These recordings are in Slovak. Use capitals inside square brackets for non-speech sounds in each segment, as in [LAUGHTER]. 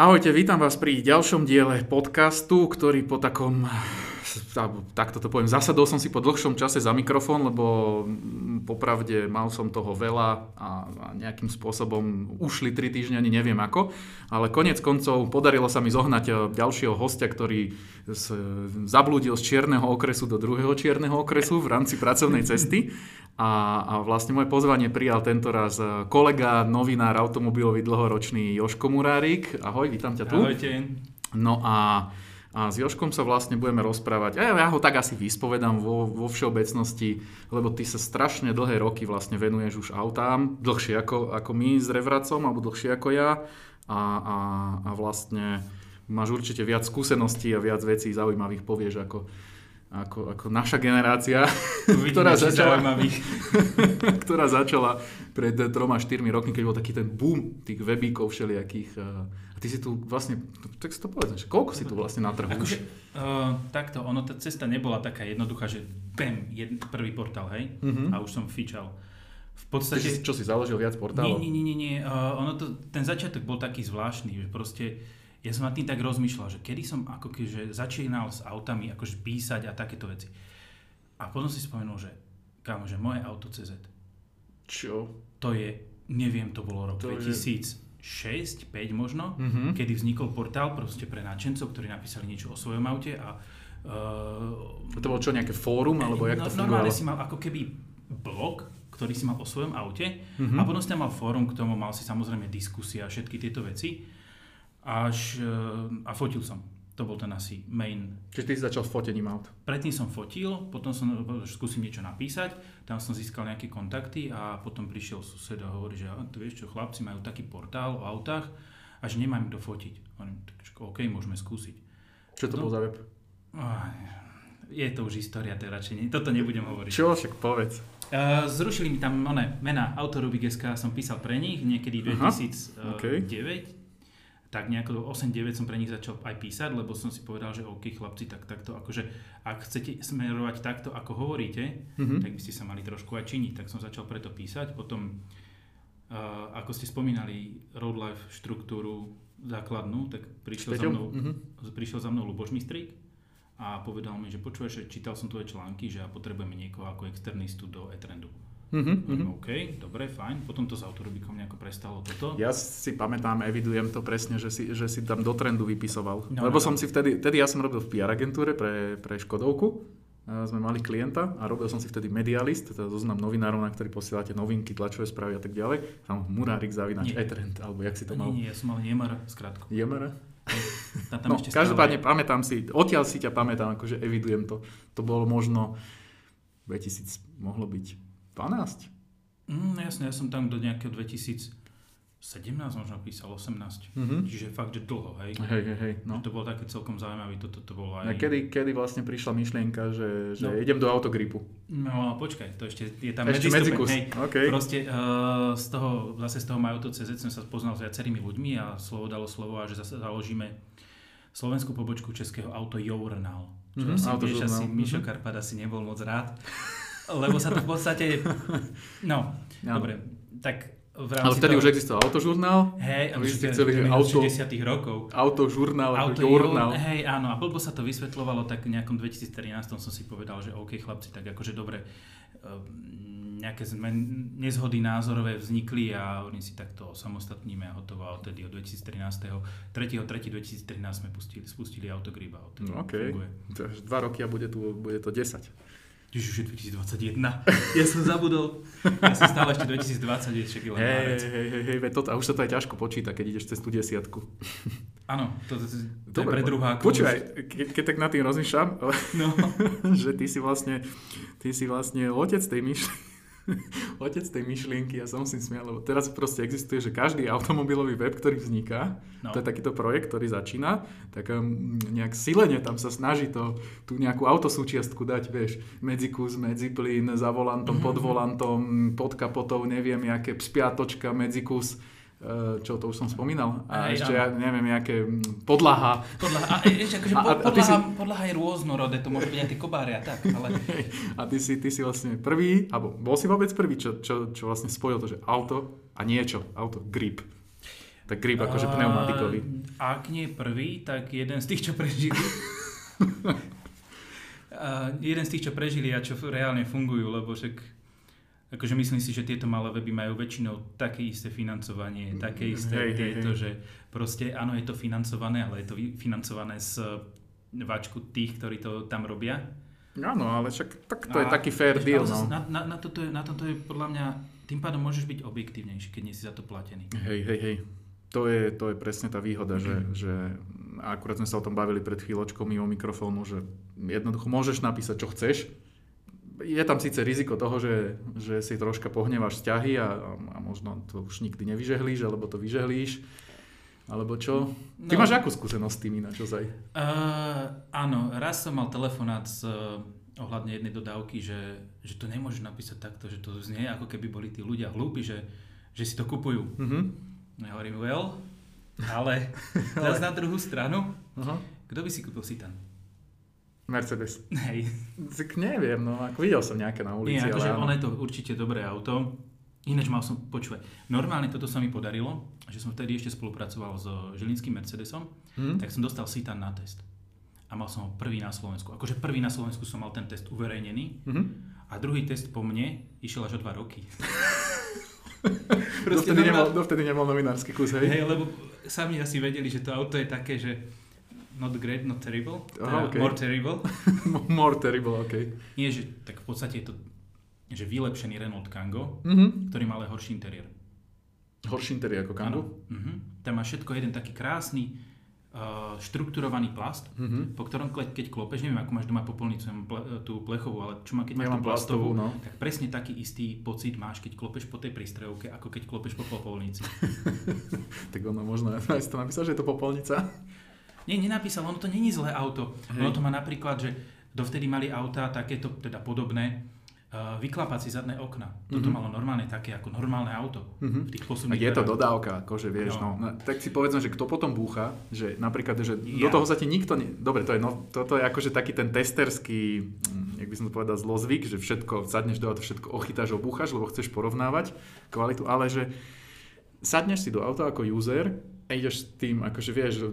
Ahojte, vítam vás pri ďalšom diele podcastu, ktorý po takom takto to poviem, zasadol som si po dlhšom čase za mikrofón, lebo popravde mal som toho veľa a, a nejakým spôsobom ušli 3 týždne, ani neviem ako, ale konec koncov podarilo sa mi zohnať e, ďalšieho hostia, ktorý z, zablúdil z čierneho okresu do druhého čierneho okresu v rámci pracovnej cesty a, a vlastne moje pozvanie prijal tento raz e, kolega, novinár automobilový dlhoročný Joško Murárik. Ahoj, vítam ťa tu. Ahojte. No a a s Joškom sa vlastne budeme rozprávať. Ja, ja ho tak asi vyspovedám vo, vo všeobecnosti, lebo ty sa strašne dlhé roky vlastne venuješ už autám, dlhšie ako, ako my s Revracom, alebo dlhšie ako ja. A, a, a vlastne máš určite viac skúseností a viac vecí zaujímavých povieš ako, ako, ako naša generácia, ktorá začala, [LAUGHS] ktorá začala pred troma, štyrmi rokmi, keď bol taký ten boom tých webíkov všelijakých eh, ty si tu vlastne, tak si to povedz, koľko si tu vlastne na trhu akože, uh, takto, ono, tá cesta nebola taká jednoduchá, že bam, jed, prvý portál, hej, uh-huh. a už som fičal. V podstate... Ty, čo si založil viac portálov? Nie, nie, nie, nie. Uh, ono to, ten začiatok bol taký zvláštny, že proste ja som nad tým tak rozmýšľal, že kedy som ako keďže začínal s autami akože písať a takéto veci. A potom si spomenul, že kámo, že moje auto CZ. Čo? To je, neviem, to bolo rok to 2000. Je 6, 5 možno, mm-hmm. kedy vznikol portál proste pre nadšencov, ktorí napísali niečo o svojom aute a Uh, to bolo čo, nejaké fórum, alebo jak no, to fungovalo? Normálne si mal ako keby blog, ktorý si mal o svojom aute mm-hmm. a potom si tam mal fórum k tomu, mal si samozrejme diskusie a všetky tieto veci. Až, uh, a fotil som. To bol ten asi main. Čiže ty si začal s fotením aut? Predtým som fotil, potom som skúsim niečo napísať, tam som získal nejaké kontakty a potom prišiel sused a hovorí, že to vieš čo, chlapci majú taký portál o autách a že nemám kto fotiť. Hovorím, OK, môžeme skúsiť. Čo to no, bol za web? Je to už história, to radšej nie. Toto nebudem hovoriť. Čo, však povedz. Uh, zrušili mi tam one, mena Autorubik.sk som písal pre nich niekedy 2009, Aha, okay tak nejako 8-9 som pre nich začal aj písať, lebo som si povedal, že OK chlapci, tak takto akože ak chcete smerovať takto, ako hovoríte, mm-hmm. tak by ste sa mali trošku aj činiť. Tak som začal preto písať. Potom, uh, ako ste spomínali, Road Life štruktúru základnú, tak prišiel za mnou, mm-hmm. prišiel za mnou Luboš Mistrík a povedal mi, že počuješ, že čítal som tvoje články, že ja potrebujeme niekoho ako externistu do e-trendu. Mm-hmm. OK, dobre, fajn. Potom to s autorubikom nejako prestalo toto. Ja si pamätám, evidujem to presne, že si, že si tam do trendu vypisoval. No, Lebo no, som si vtedy, vtedy ja som robil v PR agentúre pre, pre Škodovku. A sme mali klienta a robil som si vtedy medialist, teda zoznam novinárov, na ktorý posielate novinky, tlačové správy a tak ďalej. Tam murárik zavinač e-trend, alebo jak si to mal? Nie, nie, ja som mal Jemara, skrátko. Jemara? no, každopádne stále... pamätám si, odtiaľ si ťa pamätám, akože evidujem to. To bolo možno 2000, mohlo byť 12? Mm, jasne, ja som tam do nejakého 2017 možno písal, 18. Mm-hmm. Čiže fakt, že dlho, hej. Hej, hej, hej. No. To bolo také celkom zaujímavé, toto to bolo aj... A kedy, kedy vlastne prišla myšlienka, že, že no. idem do autogripu? No počkaj, to ešte je tam ešte medzikus. Hej. Okay. Proste uh, z toho, zase z toho majú to CZ som sa poznal s viacerými ľuďmi a slovo dalo slovo a že zase založíme slovenskú pobočku českého Auto Journal. Čo mm-hmm, asi vieš, asi Mišo mm-hmm. Karpad asi nebol moc rád lebo sa to v podstate... No, ja. dobre, tak v rámci Ale vtedy toho... už existoval autožurnál? Hej, a vy ste chceli, auto... 60 rokov. Autožurnál, auto žurnál. Hej, áno, a blbo sa to vysvetľovalo, tak v nejakom 2013 som si povedal, že OK chlapci, tak akože dobre, ehm, nejaké zmen, nezhody názorové vznikli a oni si takto samostatníme a hotovo a odtedy od 2013. 3.3.2013 sme pustili, spustili Autogrip a odtedy no, okay. funguje. Dva roky a bude, tu, bude to 10. Už je 2021. Ja som zabudol. Ja som stále ešte 2020, ešte len hej, hej, hej, hej, toto, a už sa to aj ťažko počíta, keď ideš cez tú desiatku. Áno, to, to, to Dobre, je pre druhákov. Počúvaj, keď, keď tak na tým rozmýšľam, no. [LAUGHS] že ty si vlastne, ty si vlastne otec tej myšlienky [LAUGHS] otec tej myšlienky, ja sa musím smiať, lebo teraz proste existuje, že každý automobilový web, ktorý vzniká, no. to je takýto projekt, ktorý začína, tak um, nejak silene tam sa snaží to, tú nejakú autosúčiastku dať, vieš, medzikus, medziplyn, za volantom, mm-hmm. pod volantom, pod kapotou, neviem, jaké spiatočka, medzikus, Eh, čo to už som spomínal. A Aj, ešte, ja neviem, nejaké mm, podlaha. Podlaha, a ešte akože a, a, podlaha, si... podlaha je rôznorodé, to môže byť aj tie kobáre a tak, ale... [LAUGHS] A ty si, ty si vlastne prvý, alebo bol si vôbec prvý, čo, čo, čo vlastne spojil to, že auto a niečo, auto, grip. Tak grip akože pneumatikový. Ak nie prvý, tak jeden z tých, čo prežili. [LAUGHS] uh, jeden z tých, čo prežili a čo reálne fungujú, lebo však akože myslím si, že tieto malé weby majú väčšinou také isté financovanie, také isté hej, tieto, hej, hej. že proste áno, je to financované, ale je to financované z váčku tých, ktorí to tam robia. Áno, ale však tak to a, je taký fair deal. No. Na, na, na, toto je, na toto je podľa mňa, tým pádom môžeš byť objektívnejší, keď nie si za to platený. Hej, hej, hej. To je, to je presne tá výhoda, mm-hmm. že, že akurát sme sa o tom bavili pred chvíľočkou mimo mikrofónu, že jednoducho môžeš napísať, čo chceš, je tam síce riziko toho, že, že si troška pohnevaš vzťahy a, a možno to už nikdy nevyžehlíš, alebo to vyžehlíš. Alebo čo? Ty no, máš akú skúsenosť s tým ináč ozaj? Uh, áno, raz som mal telefonát s, uh, ohľadne jednej dodávky, že, že to nemôžeš napísať takto, že to znie ako keby boli tí ľudia hlúpi, že, že si to kupujú. Uh-huh. Ja hovorím, well, ale [LAUGHS] zase na druhú stranu, uh-huh. kto by si kúpil Citan? Mercedes. Hej. Tak neviem, no ako videl som nejaké na ulici. Nie, akože ono je to určite dobré auto. Ináč mal som, počúvaj, normálne toto sa mi podarilo, že som vtedy ešte spolupracoval s Žilinským Mercedesom, hmm? tak som dostal Citan na test. A mal som ho prvý na Slovensku. Akože prvý na Slovensku som mal ten test uverejnený hmm? a druhý test po mne išiel až o dva roky. [LAUGHS] dovtedy, nemal, dovtedy nemal novinársky kus, hej? Hej, lebo sami asi vedeli, že to auto je také, že not great, not terrible. Aha, teda okay. More terrible. [LAUGHS] more terrible, ok. Nie, že tak v podstate je to že vylepšený Renault Kangoo, mm-hmm. ktorý má ale horší interiér. Horší interiér ako Kangoo? Mm-hmm. Tam má všetko jeden taký krásny uh, štrukturovaný plast, mm-hmm. po ktorom keď klopeš, neviem ako máš doma popolnicu, ple, tú plechovú, ale čo má keď máš ja tú plastovú, plastovú no. tak presne taký istý pocit máš, keď klopeš po tej prístrojovke, ako keď klopeš po popolnici. [LAUGHS] tak ono možno, [LAUGHS] aj to napísal, že je to popolnica? Nie, nenapísal, ono to není zlé auto. Hej. Ono to má napríklad, že dovtedy mali auta takéto, teda podobné, uh, vyklapať si zadné okna. Toto mm-hmm. malo normálne také ako normálne auto. Mm-hmm. V tých posledných Je to dodávka, akože vieš, no. no. Tak si povedzme, že kto potom búcha, že napríklad, že ja. do toho sa ti nikto... Ne... Dobre, to je, no, toto je akože taký ten testerský, jak by som to povedal, zlozvyk, že všetko, sadneš do auta, všetko ochytáš, obúchaš, lebo chceš porovnávať kvalitu, ale že sadneš si do auta ako user a ideš s tým, akože vieš, že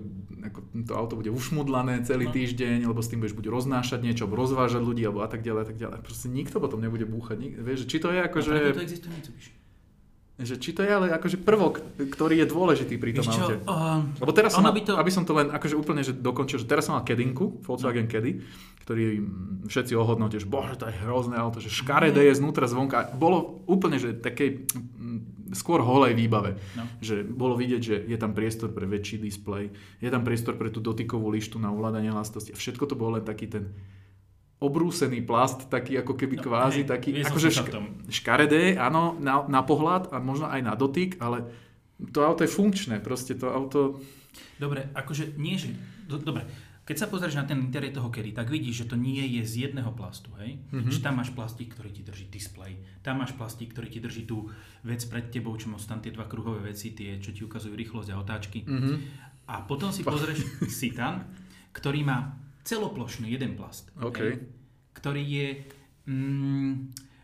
ako to auto bude ušmudlané celý no. týždeň, lebo s tým budeš buď roznášať niečo, alebo rozvážať ľudí, alebo a tak ďalej, a tak ďalej. Proste nikto potom nebude búchať. Nik- vieš, či to je akože... A to existuje Mitsubishi. Že či to je ale akože prvok, ktorý je dôležitý pri tom aute. Uh, Lebo teraz som, to... aby som to len akože úplne že dokončil, že teraz som mal Kedinku, Volkswagen. Caddy, ktorý všetci ohodnotia, že bože, to je hrozné auto, že škaredé je znútra zvonka. Bolo úplne, že také skôr holej výbave. No. Že bolo vidieť, že je tam priestor pre väčší displej, je tam priestor pre tú dotykovú lištu na ovládanie hlasitosti. A všetko to bolo len taký ten obrúsený plast, taký ako keby no, kvázi, hej, taký akože šk- škaredé, áno, na, na pohľad a možno aj na dotyk, ale to auto je funkčné, proste to auto... Dobre, akože nie, že... Do, dobre, keď sa pozrieš na ten interiér toho kedy, tak vidíš, že to nie je z jedného plastu, hej? Mm-hmm. Že tam máš plastík, ktorý ti drží displej, tam máš plastík, ktorý ti drží tú vec pred tebou, čo máš tam tie dva kruhové veci, tie, čo ti ukazujú rýchlosť a otáčky. Mm-hmm. A potom si pozrieš [LAUGHS] Citan, ktorý má celoplošný jeden plast, okay. hej, ktorý je mm,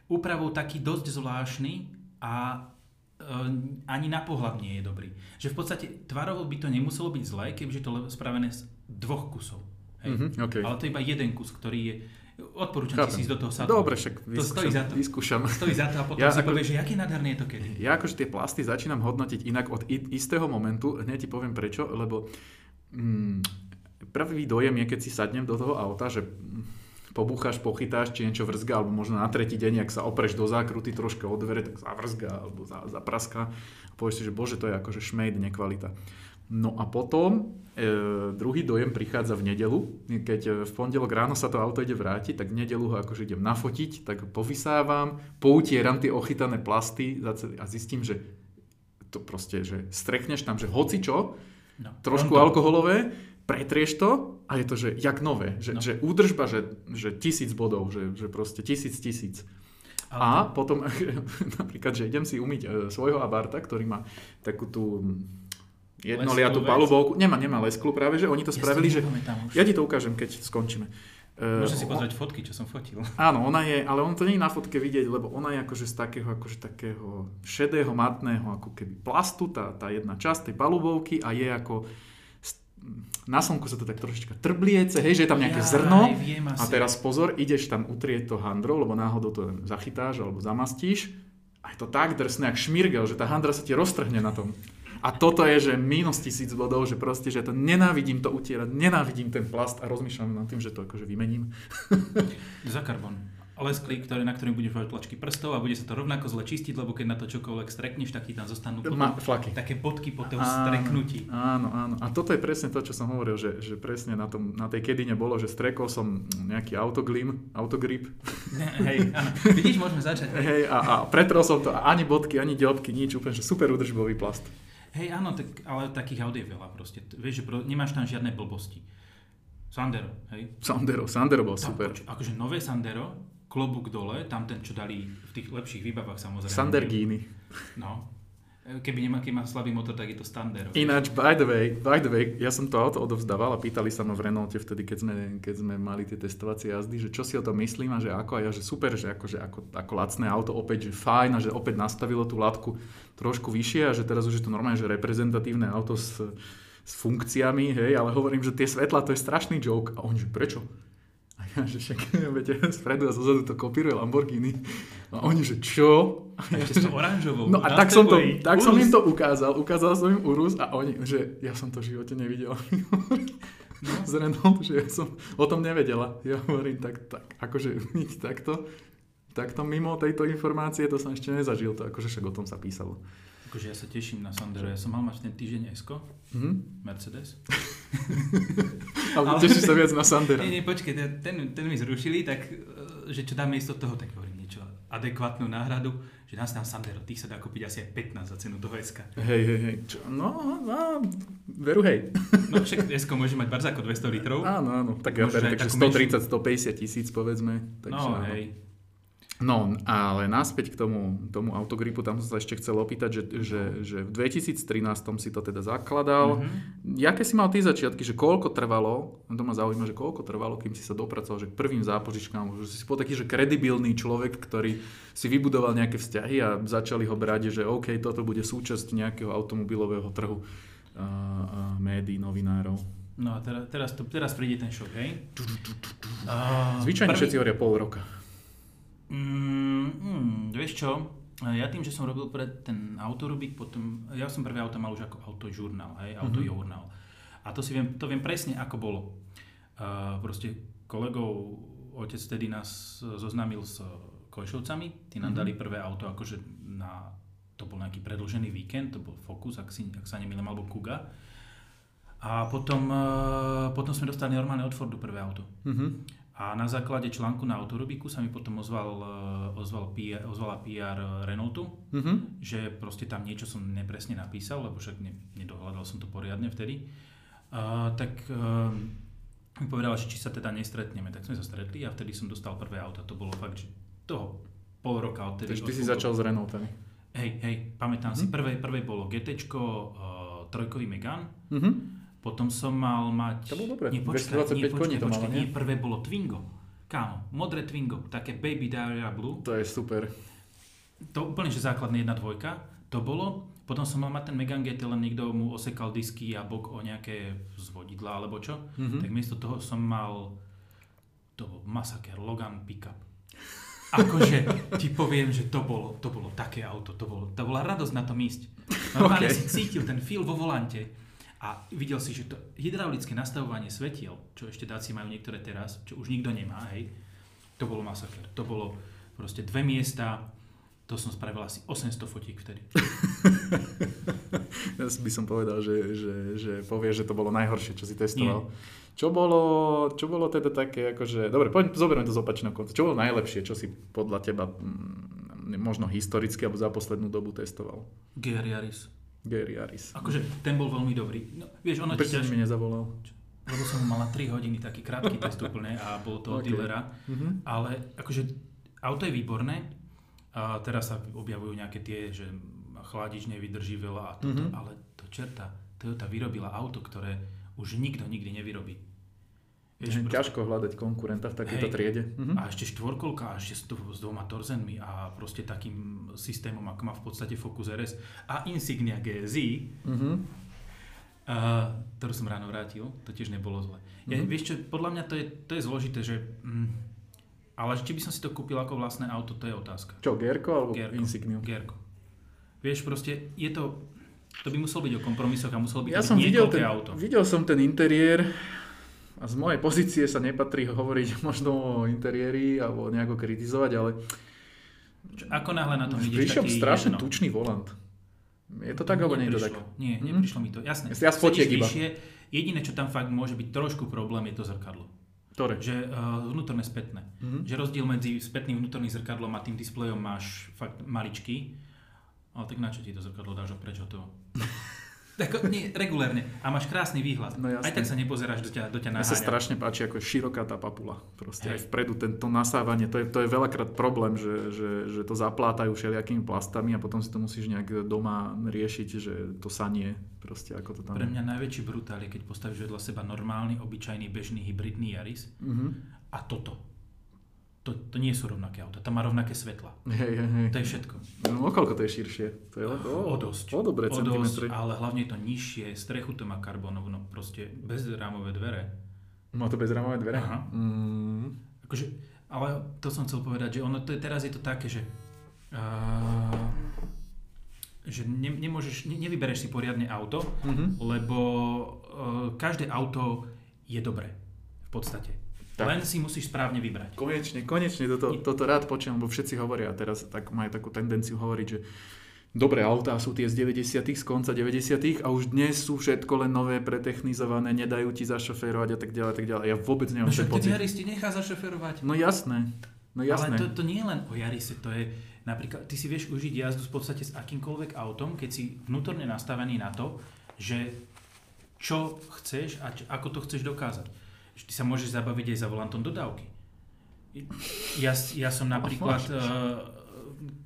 úpravou taký dosť zvláštny a e, ani na pohľad nie je dobrý. Že v podstate tvarovo by to nemuselo byť zlé, kebyže to spravené z dvoch kusov. Hej. Mm-hmm, okay. Ale to je iba jeden kus, ktorý je Odporúčam Chápem. si ísť do toho sadnúť. Dobre, však vyskúšam. To stojí za to. Vyskúšam. Stojí za to a [LAUGHS] potom ja si ako, povieš, že aký nádherný je to kedy. Ja akože tie plasty začínam hodnotiť inak od istého momentu, hneď ti poviem prečo, lebo mm, prvý dojem je, keď si sadnem do toho auta, že pobúchaš, pochytáš, či niečo vrzga, alebo možno na tretí deň, ak sa opreš do zákruty troška od dvere, tak zavrzga alebo zapraska. A povieš si, že bože, to je akože šmejd, nekvalita. No a potom e, druhý dojem prichádza v nedelu, keď e, v pondelok ráno sa to auto ide vrátiť, tak v nedelu ho akože idem nafotiť, tak povysávam, poutieram tie ochytané plasty a zistím, že to proste, že strekneš tam, že hoci čo, no, trošku alkoholové, pretrieš to a je to, že jak nové. Že, no. že údržba, že, že tisíc bodov, že, že proste tisíc, tisíc. A to... potom [LAUGHS] napríklad, že idem si umyť e, svojho Abarta, ktorý má takú tú jednoliatú palubovku. Nemá, nemá lesklu práve, že oni to ja spravili, že... Ja ti to ukážem, keď skončíme. Môžem si pozrieť fotky, čo som fotil. [LAUGHS] Áno, ona je, ale on to nie je na fotke vidieť, lebo ona je akože z takého, akože takého šedého, matného, ako keby plastu, tá, tá jedna časť tej palubovky a je ako na slnku sa to tak trošička trbliece, hej, že je tam nejaké ja, zrno a teraz pozor, ideš tam utrieť to handrou, lebo náhodou to zachytáš alebo zamastíš a je to tak drsné, jak šmirgel, že tá handra sa ti roztrhne na tom. A toto je, že minus tisíc bodov, že proste, že to nenávidím to utierať, nenávidím ten plast a rozmýšľam nad tým, že to akože vymením. Za karbon lesklík, ktorý, na ktorým budeš mať tlačky prstov a bude sa to rovnako zle čistiť, lebo keď na to čokoľvek strekneš, tak ti tam zostanú potom Ma, flaky. také bodky po tom streknutí. Áno, áno. A toto je presne to, čo som hovoril, že, že presne na, tom, na tej kedine bolo, že strekol som nejaký autoglim, autogrip. Hej, áno. Vidíš, môžeme začať. Hej, a, a pretrol som to ani bodky, ani ďobky, nič, úplne, že super udržbový plast. Hej, áno, tak, ale takých aut je veľa proste. Vieš, že pro, nemáš tam žiadne blbosti. Sandero, hej? Sandero, Sandero bol super. Akože nové Sandero, klobúk dole, tam ten, čo dali v tých lepších výbavách samozrejme. Sandergini. No. Keby nemá, keď má slabý motor, tak je to Standard. Ináč, by the way, by the way, ja som to auto odovzdával a pýtali sa ma v Renaulte vtedy, keď sme, keď sme mali tie testovacie jazdy, že čo si o tom myslím a že ako, a ja, že super, že ako, že ako, ako lacné auto opäť, že fajn a že opäť nastavilo tú latku trošku vyššie a že teraz už je to normálne, že reprezentatívne auto s, s funkciami, hej, ale hovorím, že tie svetla to je strašný joke. A oni, že prečo? [LAUGHS] že však, [LAUGHS] viete, spredu a zozadu to kopíruje Lamborghini. A oni, že čo? A ešte s oranžovou. No a tak som, to, tak som im to ukázal. Ukázal som im Urus a oni, že ja som to v živote nevidel. [LAUGHS] No. Z Renault, že ja som o tom nevedela. Ja hovorím, tak, tak akože nič takto, takto mimo tejto informácie, to som ešte nezažil. To akože však o tom sa písalo. Akože ja sa teším na Sandero. Ja som mal mať ten týždeň Esko, mm-hmm. Mercedes. [LAUGHS] Ale tešíš sa viac na Sandero. Nie, nie, počkej, ten, ten mi zrušili, tak že čo dáme isto toho, tak hovorím niečo adekvátnu náhradu, že nás tam Sandero, tých sa dá kúpiť asi aj 15 za cenu toho SK. Hej, hej, hej. Čo? No, no, veru hej. [LAUGHS] No však SK môže mať barz ako 200 litrov. Áno, áno, tak ja verím, takže 130, 150 tisíc povedzme. Takže, no, hej. No, ale naspäť k tomu, tomu autogripu, tam som sa ešte chcel opýtať, že, že, že v 2013 si to teda zakladal. Mm-hmm. Jaké si mal tie začiatky, že koľko trvalo, to ma zaujíma, že koľko trvalo, kým si sa dopracoval, že k prvým zápožičkám, že si bol taký, že kredibilný človek, ktorý si vybudoval nejaké vzťahy a začali ho brať, že OK, toto bude súčasť nejakého automobilového trhu a, a médií, novinárov. No a teraz, teraz, to, teraz príde ten šok, hej? Zvyčajne prvý... všetci hovoria pol roka. Mm, mm, vieš čo, ja tým, že som robil pre ten autorubik, potom, ja som prvý auto mal už ako autožurnál, hej, mhm. autojurnál. Mm-hmm. A to si viem, to viem presne, ako bolo. Uh, proste kolegov, otec tedy nás zoznámil s Kojšovcami, tí nám mm-hmm. dali prvé auto, akože na, to bol nejaký predlžený víkend, to bol Focus, ak, si, ak sa nemýlim, alebo Kuga. A potom, uh, potom sme dostali normálne od Fordu prvé auto. Mm-hmm. A na základe článku na Autorubiku sa mi potom ozval, eh, ozval PR, ozvala PR Renaultu, mm-hmm. že proste tam niečo som nepresne napísal, lebo však ne, nedohľadal som to poriadne vtedy. Uh, tak uh, mi povedala, že či sa teda nestretneme. Tak sme sa stretli a vtedy som dostal prvé auto. To bolo fakt, že toho pol roka odtedy. Takže ty si začal s Renaultami. Hej, hej, pamätám mm-hmm. si, prvé, prvé bolo GT, uh, trojkový Megan, mm-hmm potom som mal mať... To bolo dobre, nie, počkaj, 225 koní to malo, nie? Prvé bolo Twingo. Kámo, modré Twingo, také Baby Daria Blue. To je super. To úplne, že základné jedna dvojka. To bolo. Potom som mal mať ten Megane GT, len niekto mu osekal disky a bok o nejaké zvodidla alebo čo. Mm-hmm. Tak miesto toho som mal to bol masaker, Logan Pickup. Akože [LAUGHS] ti poviem, že to bolo, to bolo také auto, to, bolo, to bola radosť na tom ísť. [LAUGHS] Normálne okay. si cítil ten feel vo volante a videl si, že to hydraulické nastavovanie svetiel, čo ešte dáci majú niektoré teraz, čo už nikto nemá, hej, to bolo masaker. To bolo proste dve miesta, to som spravil asi 800 fotík vtedy. [LAUGHS] ja by som povedal, že, že, že povie, že to bolo najhoršie, čo si testoval. Nie. Čo bolo, čo bolo teda také, akože, dobre, poďme, zoberieme to z opačného konca. Čo bolo najlepšie, čo si podľa teba mm, možno historicky alebo za poslednú dobu testoval? GR Yaris. Gary Aris. Akože ten bol veľmi dobrý. No, vieš, ono Prečo ťaž... mi nezavolal? Lebo som mal na 3 hodiny taký krátky test úplne a bol to od okay. dealera. Mm-hmm. Ale akože auto je výborné. A teraz sa objavujú nejaké tie, že chladič nevydrží veľa a toto, mm-hmm. ale to čerta, Toyota vyrobila auto, ktoré už nikto nikdy nevyrobí. Vieš, ťažko hľadať konkurenta v takejto hej, triede. Mhm. A ešte štvorkolka, a ešte s, dvoma torzenmi a proste takým systémom, ako má v podstate Focus RS a Insignia GSI, mhm. uh, ktorú som ráno vrátil, to tiež nebolo zle. Ja, mhm. Vieš čo, podľa mňa to je, to je zložité, že... Mm, ale či by som si to kúpil ako vlastné auto, to je otázka. Čo, Gerko alebo Gerko, Insigniu? Gerko. Vieš, proste je to... To by muselo byť o kompromisoch a muselo byť ja som videl ten, auto. Videl som ten interiér, a z mojej pozície sa nepatrí hovoriť [LAUGHS] možno o interiéri alebo nejako kritizovať, ale... Čo, ako náhle na to vidíš Prišiel strašne jedno. tučný volant. Je to tak, alebo nie je to tak? Nie, mhm. neprišlo mi to. Jasné. Ja fotiek iba. Vyššie, jediné, čo tam fakt môže byť trošku problém, je to zrkadlo. Ktoré? Že uh, vnútorné spätné. Mm-hmm. Že rozdiel medzi spätným vnútorným zrkadlom a tým displejom máš fakt maličký. Ale tak na čo ti to zrkadlo dáš preč to? [LAUGHS] Tak, nie, regulérne. A máš krásny výhľad. No Aj tak sa nepozeráš do ťa, do ťa naháňa. Mne sa strašne páči, ako je široká tá papula. Proste Hej. aj vpredu tento nasávanie, to je, to je veľakrát problém, že, že, že to zaplátajú všelijakými plastami a potom si to musíš nejak doma riešiť, že to sanie, proste ako to tam... Pre mňa najväčší brutál je, keď postavíš vedľa seba normálny, obyčajný, bežný, hybridný Yaris mm-hmm. a toto to, to nie sú rovnaké auta, tam má rovnaké svetla. Hej, hej, hej. To je všetko. No koľko to je širšie? To je o, o dosť. O dobré o dosť, ale hlavne je to nižšie, strechu to má karbónovú, no proste bezrámové dvere. Má to bezrámové dvere? Aha. Mm. Akože, ale to som chcel povedať, že ono to je, teraz je to také, že uh, že ne, nemôžeš, ne, nevybereš si poriadne auto, mm-hmm. lebo uh, každé auto je dobré v podstate. Tak. Len si musíš správne vybrať. Konečne, konečne toto, toto rád počujem, lebo všetci hovoria a teraz tak majú takú tendenciu hovoriť, že dobré autá sú tie z 90 z konca 90 a už dnes sú všetko len nové, pretechnizované, nedajú ti zašoférovať a tak ďalej, tak ďalej. Ja vôbec nemám no, ten pocit. Jaris ti nechá zašoférovať. No jasné. No jasné. Ale to, to nie je len o Jarise, to je napríklad, ty si vieš užiť jazdu v podstate s akýmkoľvek autom, keď si vnútorne nastavený na to, že čo chceš a čo, ako to chceš dokázať že ty sa môžeš zabaviť aj za volantom dodávky. Ja, ja som napríklad uh,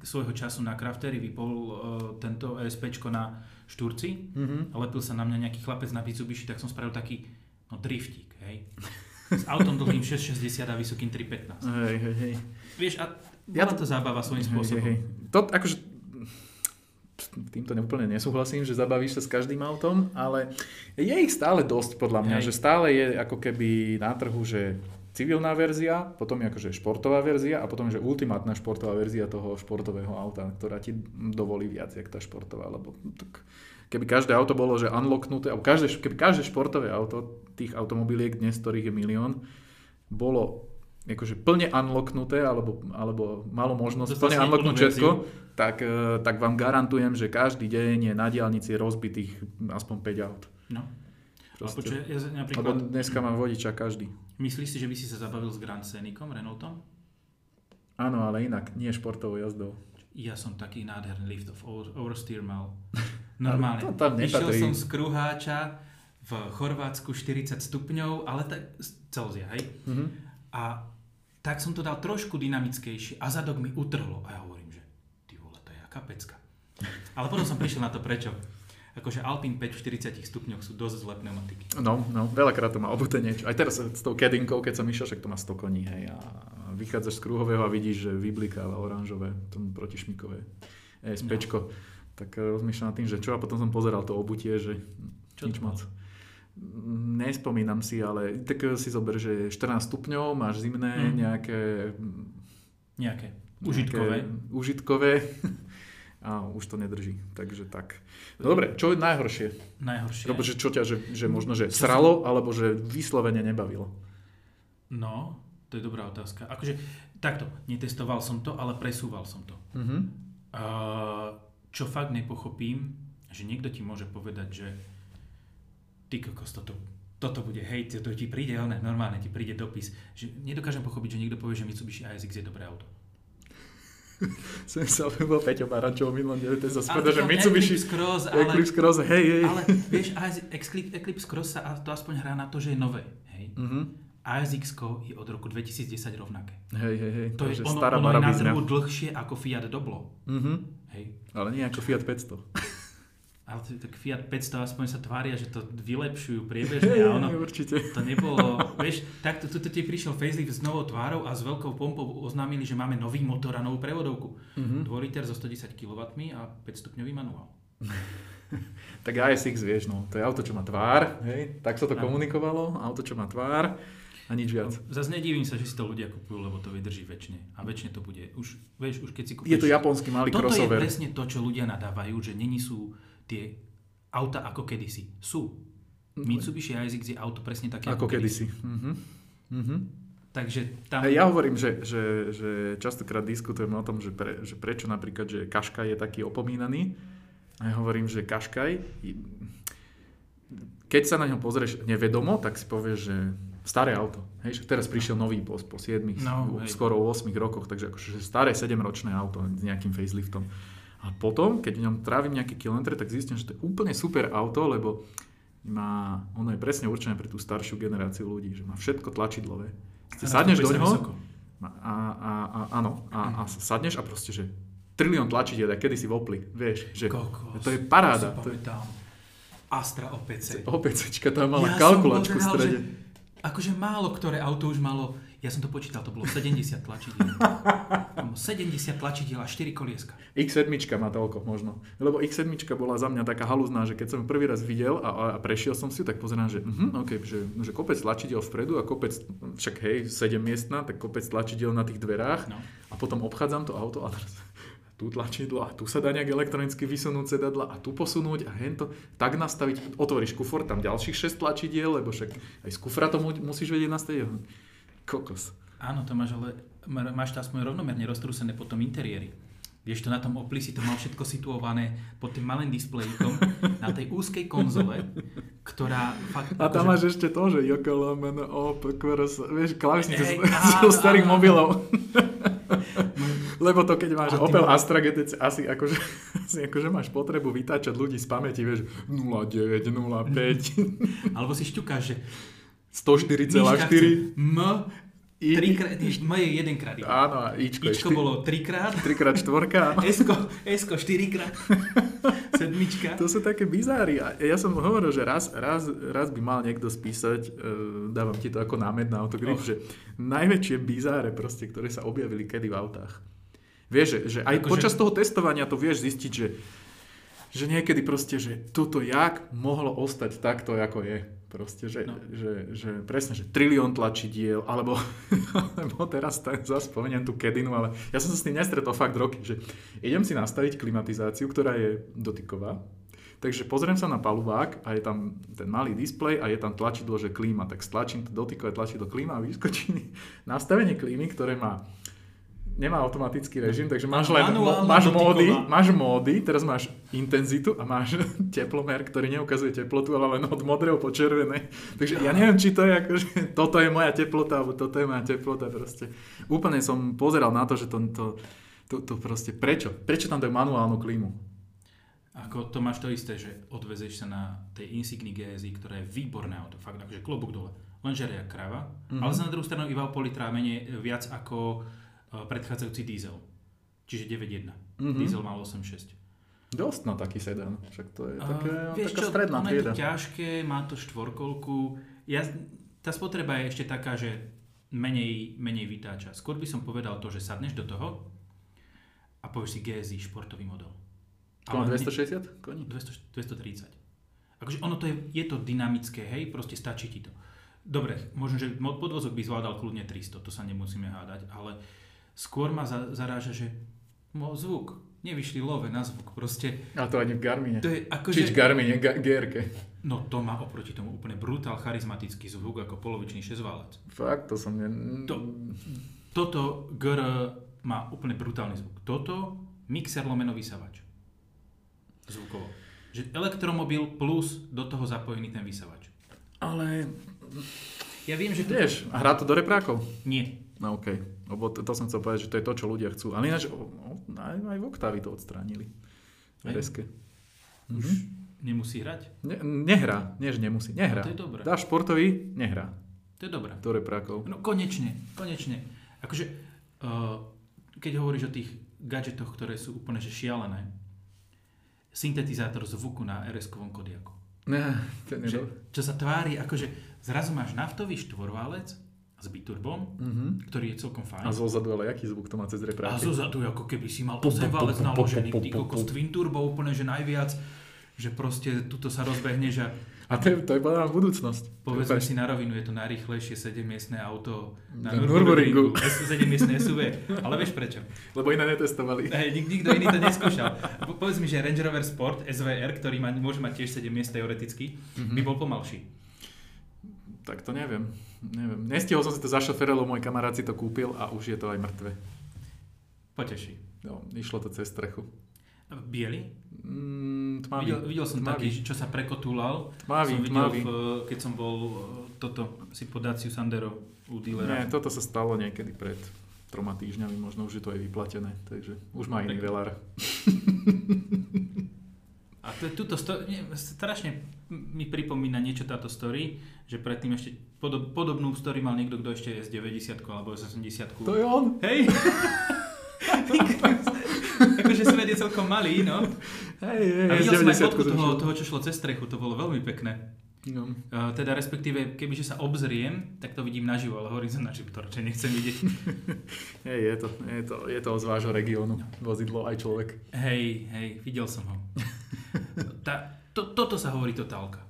svojho času na Crafteri vypol uh, tento ESP na Šturci mm-hmm. a lepil sa na mňa nejaký chlapec na Mitsubishi, tak som spravil taký no, driftík, hej. S autom dlhým 660 a vysokým 315. Hej, hej, hej. Vieš, a ja to, to zábava svojím spôsobom. Hej, hej. To, akože, týmto neúplne nesúhlasím, že zabavíš sa s každým autom, ale je ich stále dosť podľa mňa, Hej. že stále je ako keby na trhu, že civilná verzia, potom je akože športová verzia a potom je že ultimátna športová verzia toho športového auta, ktorá ti dovolí viac, jak tá športová, lebo tak, keby každé auto bolo, že unlocknuté, alebo každé, keby každé športové auto, tých automobiliek dnes, ktorých je milión, bolo akože plne unlocknuté, alebo, alebo malo možnosť plne unlocknúť všetko, tak, e, tak vám garantujem, že každý deň je na diálnici rozbitých aspoň 5 aut. No. Proste. Počuť, ja napríklad... Lebo dneska má vodiča každý. Myslíš si, že by si sa zabavil s Grand Scenicom, Renaultom? Áno, ale inak, nie športovou jazdou. Ja som taký nádherný lift of oversteer mal. [LAUGHS] Normálne. to tam Išiel som z kruháča v Chorvátsku 40 stupňov, ale tak Celzia, hej? Mm-hmm. A tak som to dal trošku dynamickejšie a zadok mi utrhlo. A ja hovorím, že ty vole, to je aká pecka. Ale potom som prišiel na to prečo. Akože Alpine 5 v 40 stupňoch sú dosť zlé pneumatiky. No, no, veľakrát to má obuté niečo. Aj teraz s tou kedinkou, keď som išiel, však to má 100 koní, hej, a vychádzaš z kruhového a vidíš, že vyblikáva oranžové, tomu protišmikové ESPčko. No. Tak eh, rozmýšľam nad tým, že čo, a potom som pozeral to obutie, že čo nič moc. Nespomínam si, ale tak si zober, že 14 stupňov, máš zimné, mm. nejaké... Nejaké. Užitkové. Nejaké užitkové. [LAUGHS] A už to nedrží, takže tak. No dobre, čo je najhoršie? Najhoršie. Lebo že čo ťa, že, že možno, že sralo, alebo že vyslovene nebavilo? No, to je dobrá otázka. Akože, takto, netestoval som to, ale presúval som to. Mm-hmm. Uh, čo fakt nepochopím, že niekto ti môže povedať, že ty kokos, toto, toto bude hejt, to ti príde, ale normálne ti príde dopis. Že nedokážem pochopiť, že niekto povie, že Mitsubishi ASX je dobré auto. [LAUGHS] som sa bol Peťo Barančov minulom diele, to je zase že Mitsubishi Eclipse Cross, ale, Eclipse Cross, hej, hej. Ale vieš, Eclipse, Cross sa to aspoň hrá na to, že je nové, hej. Mm-hmm. ASX je od roku 2010 rovnaké. Hej, hej, hej. To, to je ono, stará ono je na trhu dlhšie ako Fiat Doblo. Mm-hmm. Hej. Ale nie ako Fiat 500. ale tak Fiat 500 aspoň sa tvária, že to vylepšujú priebežne a ono, Určite. to nebolo, vieš, takto tu ti prišiel facelift s novou tvárou a s veľkou pompou oznámili, že máme nový motor a novú prevodovku. Mm-hmm. 2 liter so 110 kW a 5 stupňový manuál. [LAUGHS] tak ASX vieš, no, to je auto, čo má tvár, hej, tak sa to komunikovalo, auto, čo má tvár a nič viac. No, zase nedivím sa, že si to ľudia kupujú, lebo to vydrží väčšine. A väčšine to bude. Už, vieš, už keď si kúpiš... Je to japonský malý Toto crossover. je presne to, čo ľudia nadávajú, že není sú tie auta ako kedysi. Sú. Mitsubishi ASX je auto presne také Ako kedysi. Mhm. Mhm. Takže tam... Ja hovorím, že, že, že častokrát diskutujeme o tom, že, pre, že prečo napríklad, že Kaškaj je taký opomínaný. A ja hovorím, že Kaškaj, keď sa na ňo pozrieš nevedomo, tak si povieš, že staré auto. Hej, že teraz prišiel nový po, po 7, No, skoro 8 rokoch, takže akože staré 7-ročné auto s nejakým faceliftom. A potom, keď v ňom trávim nejaké kilometre, tak zistím, že to je úplne super auto, lebo má, ono je presne určené pre tú staršiu generáciu ľudí, že má všetko tlačidlové. A sadneš do ňoho, a, a, a, áno, a, a sadneš a proste, že trilión tlačidiel, kedy si v Opli, vieš, že Kokos, to je paráda. To si pamätám. Astra OPC. OPCčka tam mala Ja kalkulačku v strede. Že, akože málo ktoré auto už malo, ja som to počítal, to bolo 70 tlačidiel. Tam 70 tlačidiel a 4 kolieska. X7 má toľko možno. Lebo X7 bola za mňa taká halúzná, že keď som prvý raz videl a, a prešiel som si tak pozerám, že, uh okay, že, že kopec tlačidiel vpredu a kopec, však hej, 7 miestna, tak kopec tlačidiel na tých dverách No. a potom obchádzam to auto a teraz tu tlačidlo a tu sa dá nejak elektronicky vysunúť sedadla a tu posunúť a hento, tak nastaviť, otvoríš kufor, tam ďalších 6 tlačidiel, lebo však aj z kufra to mu, musíš vedieť nastaviť. Kokos. Áno, to máš, ale máš to aspoň rovnomerne roztrúsené po tom interiéri. Vieš to na tom Opli si to mal všetko situované pod tým malým displejkom [LAUGHS] na tej úzkej konzole, ktorá fakt... A tam akože- máš ešte to, že Joko Lomen, op, kors, vieš, klavesnice Hej, z, [LAUGHS] áno, starých áno, mobilov. [LAUGHS] Lebo to, keď máš A Opel Astra GTC, asi akože, asi akože máš potrebu vytáčať ľudí z pamäti, vieš, 09, 05, Alebo si šťukáš, že 104,4. Miška chce M, I- trikrát, M je jedenkrát. Áno, a Ičko, Ičko je bolo trikrát, 3 x 4 Esko, Esko štyrikrát, [LAUGHS] sedmička. To sú také bizáry. A ja som hovoril, že raz, raz, raz by mal niekto spísať, uh, dávam ti to ako námed na autogrif, Oh. že najväčšie bizáre proste, ktoré sa objavili kedy v autách. Vieš, že, že aj Akože- počas toho testovania to vieš zistiť, že, že niekedy proste, že toto jak mohlo ostať takto, ako je. Proste, že, No. že, že presne, že trilión tlačidiel, alebo, [LAUGHS] alebo teraz zase spomeniem tú kedinu, ale ja som sa s tým nestretol fakt roky, že idem si nastaviť klimatizáciu, ktorá je dotyková, takže pozriem sa na palubák a je tam ten malý displej a je tam tlačidlo, že klíma, tak stlačím to dotykové tlačidlo klíma a vyskočí mi [LAUGHS] nastavenie klímy, ktoré má nemá automatický režim, takže máš len máš módy, máš módy, teraz máš intenzitu a máš [LAUGHS] teplomer, ktorý neukazuje teplotu, ale len od modrého po červené. Takže ja neviem, či to je ako, že [LAUGHS] toto je moja teplota, alebo toto je moja teplota proste. Úplne som pozeral na to, že to, to, to, to proste, prečo? Prečo tam dajú manuálnu klímu? Ako to máš to isté, že odvezeš sa na tej Insigni GSI, ktorá je výborné auto, fakt akože klobúk dole. Len žeria krava, mm-hmm. ale na druhú stranu iba o pol menej viac ako predchádzajúci diesel. Čiže 9.1. Mm-hmm. Diesel mal 8.6. Dosť na taký sedan, však to je A také, vieš taká čo, stredná ono je trieda. to ťažké, má to štvorkolku. Ja, tá spotreba je ešte taká, že menej, menej vytáča. Skôr by som povedal to, že sadneš do toho a povieš si GSI športový model. Ale ne- 260 koní? 200, 230. Akože ono to je, je to dynamické, hej, proste stačí ti to. Dobre, možno, že podvozok by zvládal kľudne 300, to sa nemusíme hádať, ale skôr ma za, zaráža, že mo, zvuk, nevyšli love na zvuk, proste A to ani v Garmine. to je Čič akože... Garmine, Ga- GRK. No to má oproti tomu úplne brutál charizmatický zvuk ako polovičný šesťválec. Fakt, to som ne... To- Toto GR má úplne brutálny zvuk. Toto mixer lomeno vysavač. Zvukovo. Že elektromobil plus do toho zapojený ten vysavač. Ale Ja viem, že vieš, hrá to do reprákov? Nie. No okej, okay. Lebo to, to som chcel povedať, že to je to, čo ľudia chcú. Ale ináč, aj, aj v Octavii to odstránili. Hej. Reske. Už Mhm. nemusí hrať. Ne, nehrá, nie že nemusí, nehrá. No, to je dobré. Dá športový, nehrá. To je dobré. Do reprákov. No konečne, konečne. Akože, uh, keď hovoríš o tých gadgetoch, ktoré sú úplne že šialené, syntetizátor zvuku na RS-kovom Kodiaku. Ne, to že, čo sa tvári, akože zrazu máš naftový štvorválec s biturbom, mm-hmm. ktorý je celkom fajn. A zozadu, ale aký zvuk to má cez repráky? A zozadu, ako keby si mal 8 válec naložený, ty kokos twin turbo úplne, že najviac, že proste tuto sa rozbehne, že a to je, to je na budúcnosť. Povedzme si na rovinu, je to najrychlejšie 7-miestné auto na, na Nürburgringu. 7-miestné SUV. Ale vieš prečo? Lebo iné netestovali. Hej, nik, nikto iný to neskúšal. Povedz mi, že Range Rover Sport SVR, ktorý má, môže mať tiež 7 miest teoreticky, mm-hmm. by bol pomalší. Tak to neviem. neviem. Nestihol som si to zašoferilo, môj kamarát si to kúpil a už je to aj mŕtve. Poteší. No, išlo to cez strechu. Bielý? Mm, tmavý. Videl, videl som tmavý. taký, čo sa prekotúlal. Tmavý, som videl, tmavý. V, keď som bol e, toto si podáciu Sandero u dealera. Nie, toto sa stalo niekedy pred troma týždňami, možno už je to aj vyplatené, takže už má iný velár. [LAUGHS] A to, tuto sto- nie, strašne mi pripomína niečo táto story, že predtým ešte podob, podobnú story mal niekto, kto ešte je z 90 alebo 80 To je on? Hej! [LAUGHS] akože svet je celkom malý, no. Hej, hej, a videl som aj fotku toho, toho, čo šlo cez strechu, to bolo veľmi pekné. No. Uh, teda respektíve, kebyže sa obzriem, tak to vidím naživo, ale hovorím sa na čo nechcem vidieť. [LAUGHS] hej, je to, je to, je to z vášho regiónu, vozidlo aj človek. Hej, hej, videl som ho. Tá, to, toto sa hovorí totálka.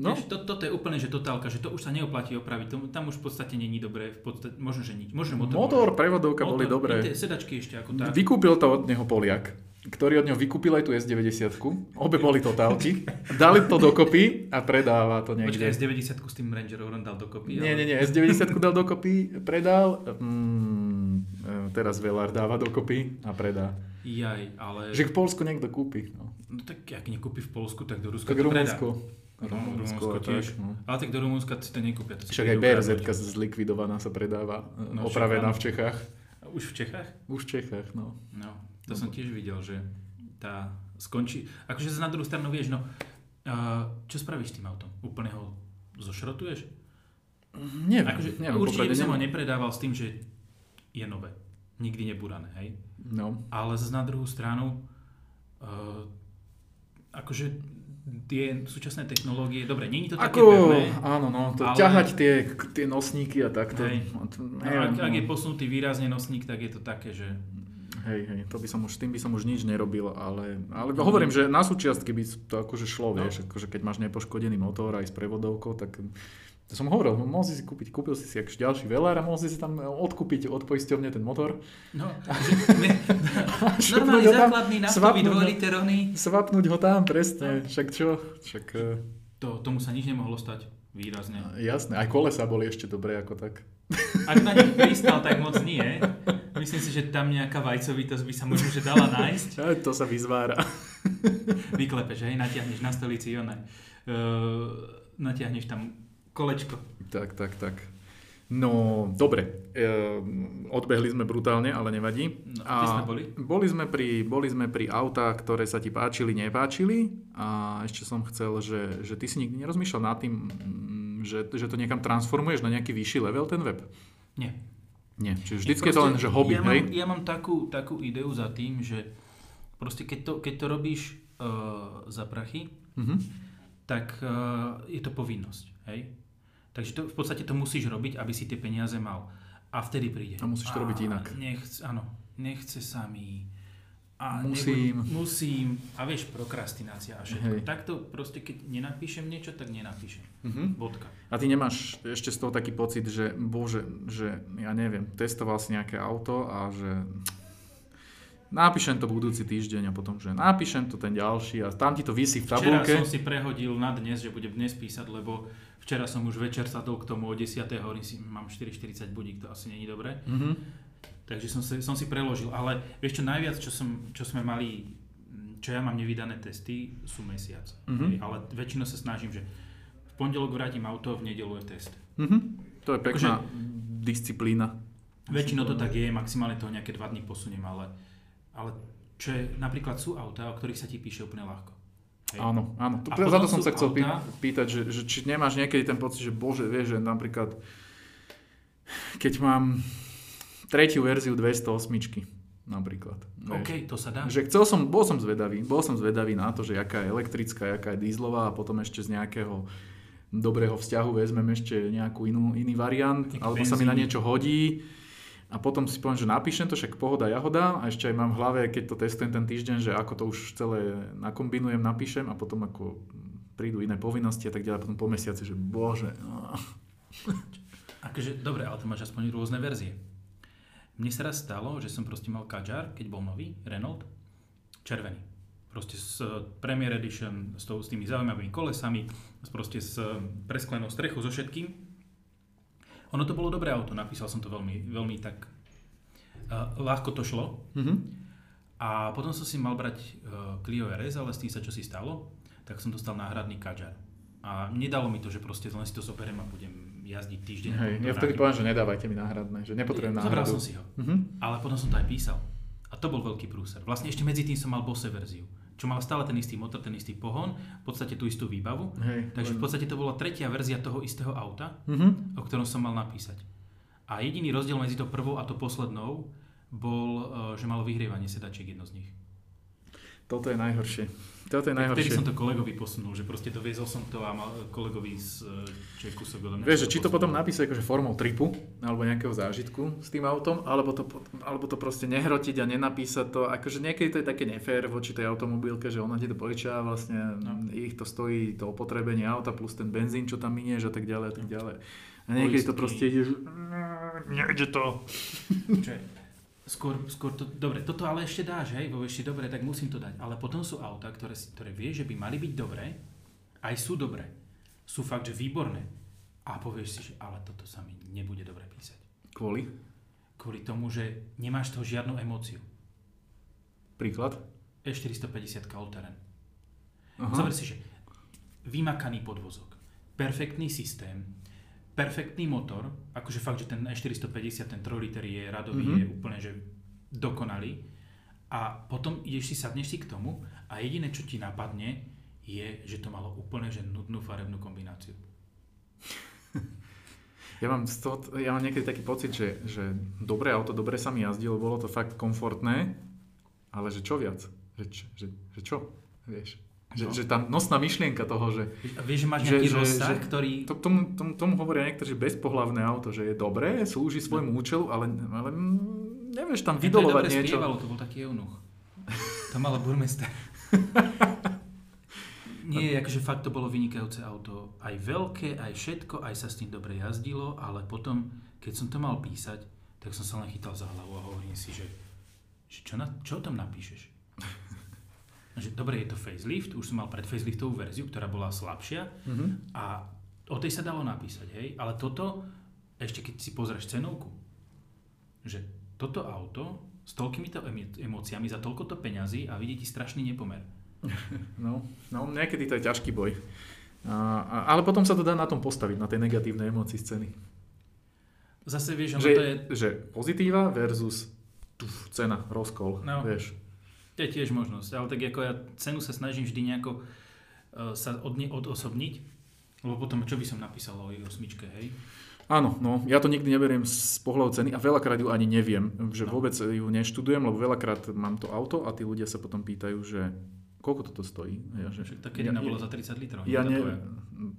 No. Vieš, to, toto je úplne, že totálka, že to už sa neoplatí opraviť, to, tam už v podstate není dobré, v podstate, možno, že nič. Možno motor, motor prevodovka motor, boli dobré. Sedačky ešte ako tak. Vykúpil to od neho Poliak, ktorý od neho vykúpil aj tú S90, obe boli totálky, dali to dokopy a predáva to niekde. Počkaj, S90 s tým Ranger Roverom dal dokopy? Nie, ale... nie, nie, S90 dal dokopy, predal, mm, teraz Velar dáva dokopy a predá. Jaj, ale... Že v Polsku niekto kúpi. No. no tak ak nekúpi v Polsku, tak do Ruska tak to Rumunsko. predá. Rumunsko tiež. Tak, no. Ale tak do Rumunska si to nekúpia. To Však aj BRZ zlikvidovaná sa predáva, no, opravená v Čechách. Už v Čechách? Už v Čechách, no. No, to no. som tiež videl, že tá skončí. Akože na druhú stranu vieš, no, čo spravíš s tým autom? Úplne ho zošrotuješ? Neviem, akože, neviem. Určite by som ho nepredával s tým, že je nové. Nikdy neburané, hej? No. Ale zase na druhú stranu, uh, akože tie súčasné technológie, dobre, je to také Ako, pevné. Áno, no, to ale... ťahať tie, tie nosníky a takto. Hej. No, neviem, ak, ak je no. posunutý výrazne nosník, tak je to také, že... Hej, hej, to by som už, tým by som už nič nerobil, ale, ale hovorím, že na súčiastky by to akože šlo, no. vieš, akože keď máš nepoškodený motor aj s prevodovkou, tak to som hovoril, no, mohol si si kúpiť, kúpil si si akž ďalší velár a mohol si si tam odkúpiť od poisťovne ten motor. No, [LAUGHS] že, normálny základný naftový dvojliterovný. Svapnúť ho tam, presne, však čo? Však, e, to, tomu sa nič nemohlo stať výrazne. Jasné, aj kolesa boli ešte dobré ako tak. Ak na nich pristal, tak moc nie. Myslím si, že tam nejaká vajcovitosť by sa možno že dala nájsť. [LAUGHS] To sa vyzvára. [LAUGHS] Vyklepeš, hej, natiahneš na stolici, one. Uh, natiahneš tam kolečko. Tak, tak, tak. No, dobre. E, odbehli sme brutálne, ale nevadí. No, a sme boli? Boli sme, pri, boli sme pri autách, ktoré sa ti páčili, nepáčili. A ešte som chcel, že, že ty si nikdy nerozmýšľal nad tým, mm, že, že to niekam transformuješ na nejaký vyšší level, ten web? Nie. Nie, čiže vždycky je to len, že hobby, ja hej? Mám, ja mám takú, takú ideu za tým, že proste keď to, keď to robíš uh, za prachy, mm-hmm. tak uh, je to povinnosť, hej? Takže to, v podstate to musíš robiť, aby si tie peniaze mal. A vtedy príde. A musíš to a robiť inak. Nechce, áno, nechce sa mi. A musím. Nebuď, musím. A vieš, prokrastinácia a všetko. Hej. Takto proste, keď nenapíšem niečo, tak nenapíšem. Uh-huh. Bodka. A ty nemáš ešte z toho taký pocit, že bože, že ja neviem, testoval si nejaké auto a že napíšem to budúci týždeň a potom, že napíšem to ten ďalší a tam ti to vysí v tabulke. Včera som si prehodil na dnes, že budem dnes písať, lebo Včera som už večer sadol k tomu o 10. hovorím si, mám 4.40 budík, to asi není dobré. Mm-hmm. Takže som si, som si preložil. Ale vieš čo, najviac, čo, som, čo sme mali, čo ja mám nevydané testy, sú mesiac. Mm-hmm. Ale väčšinou sa snažím, že v pondelok vrátim auto, v nedelu je test. Mm-hmm. To je pekná akože, disciplína. Väčšinou to tak je, maximálne toho nejaké dva dní posuniem, ale, ale čo je, napríklad sú autá, o ktorých sa ti píše úplne ľahko. Hej. Áno, áno. To, za to som sa chcel auta... pýtať, že, že či nemáš niekedy ten pocit, že bože, vieš, že napríklad keď mám tretiu verziu 208, napríklad. OK, to sa dá. Že chcel som, bol som zvedavý, bol som zvedavý na to, že aká je elektrická, aká je dízlová a potom ešte z nejakého dobrého vzťahu vezmem ešte nejakú inú, iný variant, Taký alebo benzín. sa mi na niečo hodí a potom si poviem, že napíšem to, však pohoda, jahoda a ešte aj mám v hlave, keď to testujem ten týždeň, že ako to už celé nakombinujem, napíšem a potom ako prídu iné povinnosti a tak ďalej, potom po mesiaci, že bože. No. Akože, dobre, ale to máš aspoň rôzne verzie. Mne sa raz stalo, že som proste mal Kadžar, keď bol nový, Renault, červený. Proste s Premier Edition, s, to, s tými zaujímavými kolesami, proste s presklenou strechu, so všetkým. Ono to bolo dobré auto, napísal som to veľmi, veľmi tak uh, ľahko to šlo. Mm-hmm. A potom som si mal brať uh, Clio RS, ale s tým sa čo si stalo, tak som dostal náhradný Kadžar. A nedalo mi to, že proste len si to zoberiem a budem jazdiť týždeň. Hej, ja vtedy poviem, že nedávajte mi náhradné, že nepotrebujem náhradu. Zobral som si ho, uh-huh. ale potom som to aj písal. A to bol veľký prúser. Vlastne ešte medzi tým som mal Bose verziu, čo mal stále ten istý motor, ten istý pohon, v podstate tú istú výbavu. Hej, Takže len... v podstate to bola tretia verzia toho istého auta, uh-huh. o ktorom som mal napísať. A jediný rozdiel medzi to prvou a to poslednou bol, eh, že malo vyhrievanie sedačiek jedno z nich. Toto je najhoršie. Toto je najhoršie. Vtedy som to kolegovi posunul, že proste doviezol som to a mal kolegovi z je kúsok odo Vieš, že či to potom napísať akože formou tripu alebo nejakého zážitku s tým autom, alebo to, alebo to proste nehrotiť a nenapísať to. Akože niekedy to je také nefér voči tej automobilke, že ona ti to požiča a vlastne no. ich to stojí to opotrebenie auta plus ten benzín, čo tam minieš a tak ďalej a tak ďalej. A niekedy to proste ideš, nejde to. Čo je? Skôr, skôr to, dobre, toto ale ešte dáš, hej, vo ešte dobre, tak musím to dať. Ale potom sú auta, ktoré, ktoré vie, že by mali byť dobré, aj sú dobré. Sú fakt, že výborné. A povieš si, že ale toto sa mi nebude dobre písať. Kvôli? Kvôli tomu, že nemáš toho žiadnu emóciu. Príklad? E450 All-Terrain. Zober si, že vymakaný podvozok, perfektný systém, perfektný motor, akože fakt, že ten E450, ten 3 liter je radový, mm-hmm. je úplne, že dokonalý. A potom ideš si, sadneš si k tomu a jediné, čo ti napadne, je, že to malo úplne že nudnú farebnú kombináciu. [LAUGHS] Ja mám, z toho, ja mám niekedy taký pocit, že, že dobré auto, dobre sa mi jazdilo, bolo to fakt komfortné, ale že čo viac? Že, že, že čo? Vieš? Že, no. že tá nosná myšlienka toho, že... A vieš, že máš nejaký že, rozsah, že, ktorý... To, tomu, tomu, tomu hovoria niektorí, že bezpohlavné auto, že je dobré, slúži svojmu no. účelu, ale, ale nevieš tam vydolovať niečo. To spievalo, to bol taký eunuch. To malo burmester. [LAUGHS] Nie, akože fakt to bolo vynikajúce auto. Aj veľké, aj všetko, aj sa s tým dobre jazdilo, ale potom, keď som to mal písať, tak som sa len chytal za hlavu a hovorím si, že, že čo, na, čo o tom napíšeš? Že dobre, je to facelift, už som mal pred faceliftovú verziu, ktorá bola slabšia mm-hmm. a o tej sa dalo napísať, hej, ale toto, ešte keď si pozrieš cenovku, že toto auto s toľkýmito emóciami za toľkoto peňazí a vidí ti strašný nepomer. [LAUGHS] No, no niekedy to je ťažký boj. A, a, ale potom sa to dá na tom postaviť, na tej negatívnej emócii scény. Zase vieš, že, to je... Že pozitíva versus tuf, cena, rozkol, no. vieš. To je tiež možnosť, ale tak ako ja cenu sa snažím vždy nejako uh, sa od odosobniť, lebo potom čo by som napísal o jej osmičke, hej? Áno, no, ja to nikdy neberiem z pohľadu ceny a veľakrát ju ani neviem, že no. vôbec ju neštudujem, lebo veľakrát mám to auto a tí ľudia sa potom pýtajú, že koľko toto stojí. Ja, že, Však tá keď ja, bola za 30 litrov. Ja nie,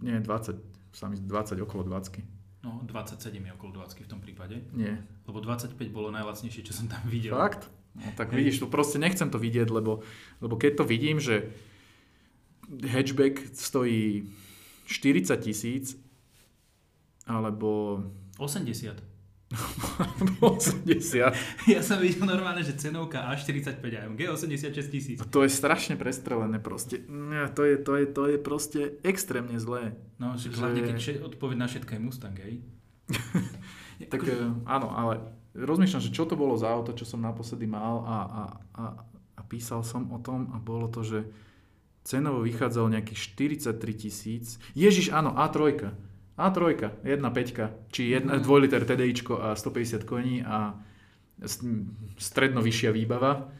nie, 20, sami 20, okolo 20. No, 27 je okolo 20 v tom prípade. Nie. Lebo 25 bolo najlacnejšie, čo som tam videl. Fakt? No, tak vidíš, to proste nechcem to vidieť, lebo, lebo keď to vidím, že hatchback stojí 40 tisíc alebo... 80. 80. [LAUGHS] Ja som videl normálne, že cenovka A45 AMG 86 tisíc. To je strašne prestrelené proste. To je, to je, to je proste extrémne zlé. No, že, hlavne keď odpoveď na všetko je Mustang, hej? [LAUGHS] tak e, áno, ale rozmýšľam, že čo to bolo za auto, čo som naposledy mal a, a, a, a písal som o tom a bolo to, že cenovo vychádzalo nejakých 43 tisíc. Ježiš, áno, A3. A3, 1.5, či 1, mm. 2 liter TDIčko a 150 koní a stredno vyššia výbava.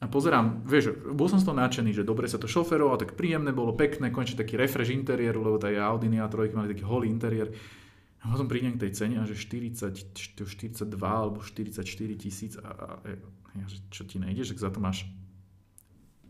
A pozerám, vieš, bol som z toho nadšený, že dobre sa to šoferovalo, tak príjemné bolo, pekné, konečne taký refresh interiéru, lebo tá Audi A3 mali taký holý interiér. A potom prídem k tej cene a že 40, 42 alebo 44 tisíc a, a, a že čo ti nejde, že za to máš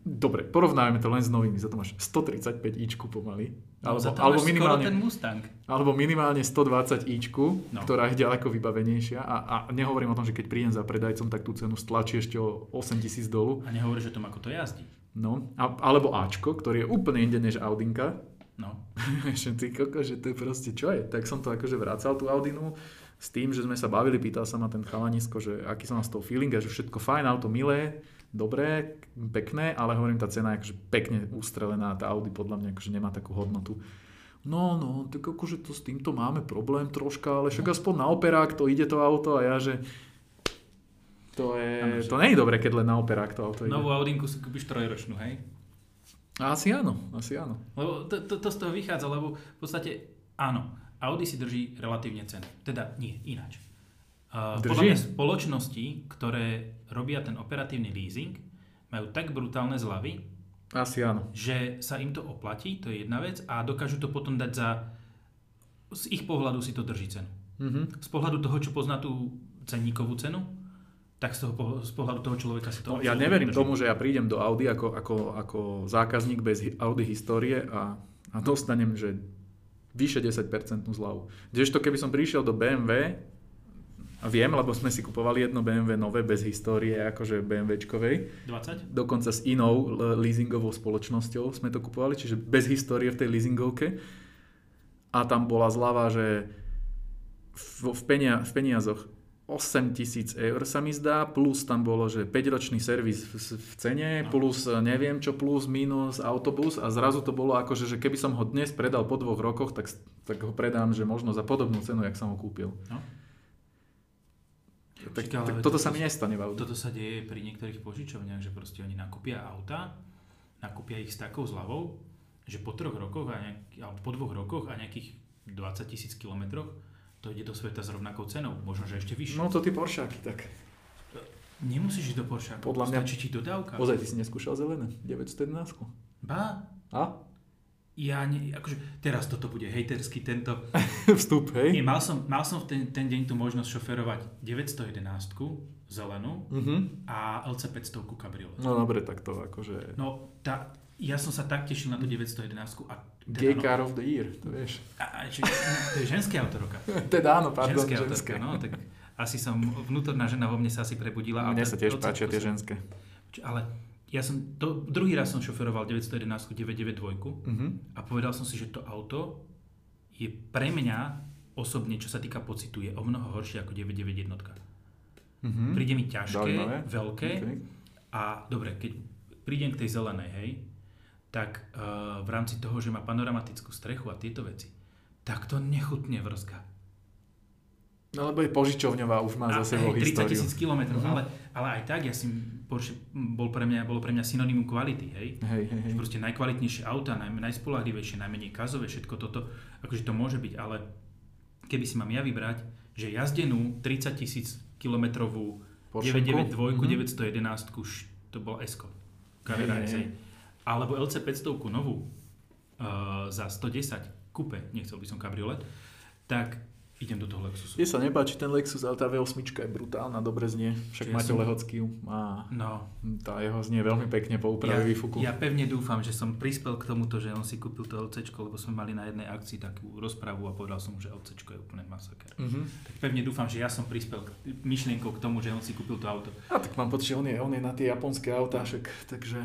Dobre, porovnáme to len s novými, za to máš 135 ičku pomaly. No, alebo, alebo minimálne, ten Mustang. Alebo minimálne 120 ičku, no. ktorá je ďaleko vybavenejšia. A, a nehovorím o tom, že keď prídem za predajcom, tak tú cenu stlačí ešte o 8 tisíc dolu. A nehovoríš o tom, ako to jazdí. No, a, alebo Ačko, ktorý je úplne inde než Audinka. No. [LAUGHS] Ty koko, že to je proste čo je. Tak som to akože vracal tú Audinu s tým, že sme sa bavili, pýtal sa ma ten chalanisko, že aký som mal z toho feeling a že všetko fajn, auto milé, dobré, pekné, ale hovorím, tá cena je akože pekne ustrelená, tá Audi podľa mňa akože nemá takú hodnotu. No, no, tak akože to s týmto máme problém troška, ale však aspoň na operák to ide to auto a ja, že to je, ano, to nie je dobré, keď len na operák to auto ide. Novú Audinku si kúpiš trojročnú, hej? Asi áno, asi áno. Lebo to, to, to z toho vychádza, lebo v podstate áno, Audi si drží relatívne cenu. Teda nie, ináč. Uh, podľa mňa spoločnosti, ktoré robia ten operatívny leasing, majú tak brutálne zľavy, Asi áno. že sa im to oplatí, to je jedna vec, a dokážu to potom dať za... Z ich pohľadu si to drží cenu. Mm-hmm. Z pohľadu toho, čo pozná tú cenníkovú cenu, tak z, toho, z pohľadu toho človeka si to... No, ja neverím tomu, že ja prídem do Audi ako, ako, ako zákazník bez Audi histórie a, a dostanem, že vyše 10% zľavu. Kdežto keby som prišiel do BMW a viem, lebo sme si kupovali jedno BMW nové bez histórie, akože BMWčkovej. 20? Dokonca s inou leasingovou spoločnosťou sme to kupovali, čiže bez histórie v tej leasingovke. A tam bola zľava, že v, v, penia, v peniazoch 8 tisíc eur sa mi zdá, plus tam bolo, že 5-ročný servis v, v cene, no. plus neviem čo, plus, minus, autobus a zrazu to bolo ako, že keby som ho dnes predal po dvoch rokoch, tak, tak ho predám, že možno za podobnú cenu, jak som ho kúpil. No. Tak, Čiže, tak toto, toto sa mi nestane v Toto sa deje pri niektorých požičovniach, že proste oni nakúpia auta, nakúpia ich s takou zľavou, že po troch rokoch, a nejak, alebo po dvoch rokoch a nejakých 20 tisíc kilometroch to ide do sveta s rovnakou cenou, možno, že ešte vyššie. No to ty Poršáky, tak. Nemusíš ísť do Poršáku, Podľa mňa... stačí ti dodávka. Ozaj, ty si neskúšal zelené, 911. Ba? A? ja ne, akože teraz toto bude hejterský tento [LAUGHS] vstup, hej? Nie, mal som, mal som v ten, ten deň tu možnosť šoferovať 911 zelenú uh-huh. a LC 500 kabriolet. No dobre, tak to akože... No, tá, ja som sa tak tešil na tú 911 a teda, Gay no, car of the year, to vieš. A, či, to je ženské auto roka. [LAUGHS] teda áno, pardon, ženské. ženské. Autorka, no, tak asi som, vnútorná žena vo mne sa asi prebudila. Mne sa tiež páčia tie ženské. Ale ja som, to, druhý raz som šoferoval 911 992 uh-huh. a povedal som si, že to auto je pre mňa osobne, čo sa týka pocitu, je o mnoho horšie ako 991. Uh-huh. Príde mi ťažké, Zaujímavé. veľké okay. a dobre, keď prídem k tej zelenej, hej, tak uh, v rámci toho, že má panoramatickú strechu a tieto veci, tak to nechutne vrzga. No lebo je požičovňová, už má a, za sebou 30 tisíc kilometrov, uh-huh. ale, ale aj tak ja si Porsche bol pre mňa, bolo pre mňa synonymum kvality, hej? Hej, hej, hej. Proste najkvalitnejšie auta, naj, najspolahlivejšie, najmenej kazové, všetko toto, akože to môže byť, ale keby si mám ja vybrať, že jazdenú 30 tisíc kilometrovú 992, mm-hmm. 911, už to bol. Carrera hej, hej. Alebo LC 500 novú uh, za 110 kúpe, nechcel by som kabriolet, tak idem do toho Lexusu. Mne sa nepáči ten Lexus, ale tá V8 je brutálna, dobre znie. Však Čiže Maťo som... Lehocký má. No. Tá jeho znie veľmi pekne po úprave ja, výfuku. Ja pevne dúfam, že som prispel k tomuto, že on si kúpil to LC, lebo sme mali na jednej akcii takú rozpravu a povedal som mu, že LC je úplne masaker. Mm-hmm. Tak pevne dúfam, že ja som prispel k myšlienkou k tomu, že on si kúpil to auto. A tak mám pocit, že on je, on je na tie japonské autá, však, takže,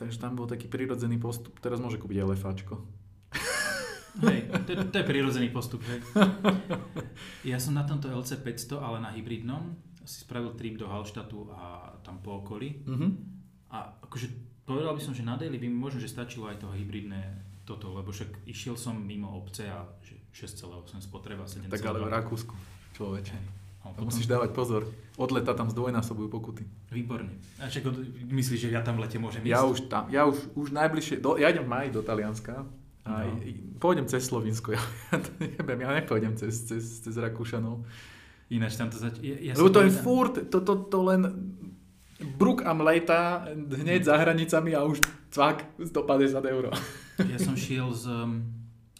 takže tam bol taký prirodzený postup. Teraz môže kúpiť aj lefáčko. [LAUGHS] Hej, to, to je prirodzený postup. Hej. Ja som na tomto LC 500, ale na hybridnom, si spravil trip do Hallštatu a tam po okolí. Mm-hmm. A akože povedal by som, že na daily by mi možno, že stačilo aj toho hybridné toto, lebo však išiel som mimo obce a 6,8 spotreba, 7,2. Tak ale v Rakúsku, človeče. Potom... Musíš dávať pozor. Od leta tam zdvojnásobujú pokuty. Výborne. A čak myslíš, že ja tam v lete môžem ísť? Ja už tam, ja už, už najbližšie, do, ja idem v maji do Talianska a no. pôjdem cez Slovinsko, ja, [LAUGHS] ja to neviem, ja nepôjdem cez, cez, cez Rakúšanov. Ináč tam to zač... Ja, ja Lebo to je furt, to, to, to len bruk a mlejta hneď za hranicami a už cvak 150 eur. ja som šiel z,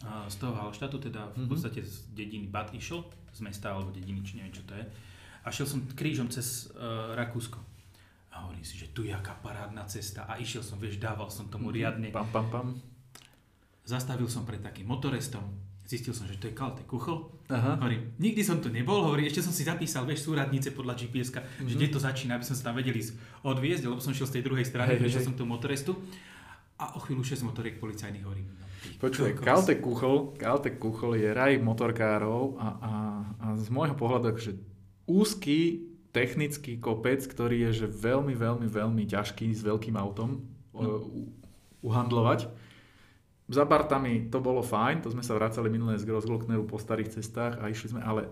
z toho Halštátu, teda v podstate z dediny Bad išiel, z mesta alebo dediny, či neviem čo to je. A šiel som krížom cez uh, Rakúsko. A hovorím si, že tu je aká parádna cesta. A išiel som, vieš, dával som tomu riadne. Pam, pam, pam. Zastavil som pred takým motorestom. Zistil som, že to je Kalte Kuchl. Aha. Hovorím, nikdy som tu nebol, hovorím, ešte som si zapísal, vieš, súradnice podľa gps mm-hmm. že kde to začína, aby som sa tam vedeli odviezť, lebo som šiel z tej druhej strany, hey, hey, som tu motorestu. A o chvíľu 6 motoriek policajných hovorím. No, Počuj, Kalte Kuchl, Kalte Kuchl je raj motorkárov a, a, a z môjho pohľadu, že úzky technický kopec, ktorý je že veľmi, veľmi, veľmi ťažký s veľkým autom no. uhandlovať za Bartami to bolo fajn, to sme sa vracali minulé z Grossglockneru po starých cestách a išli sme, ale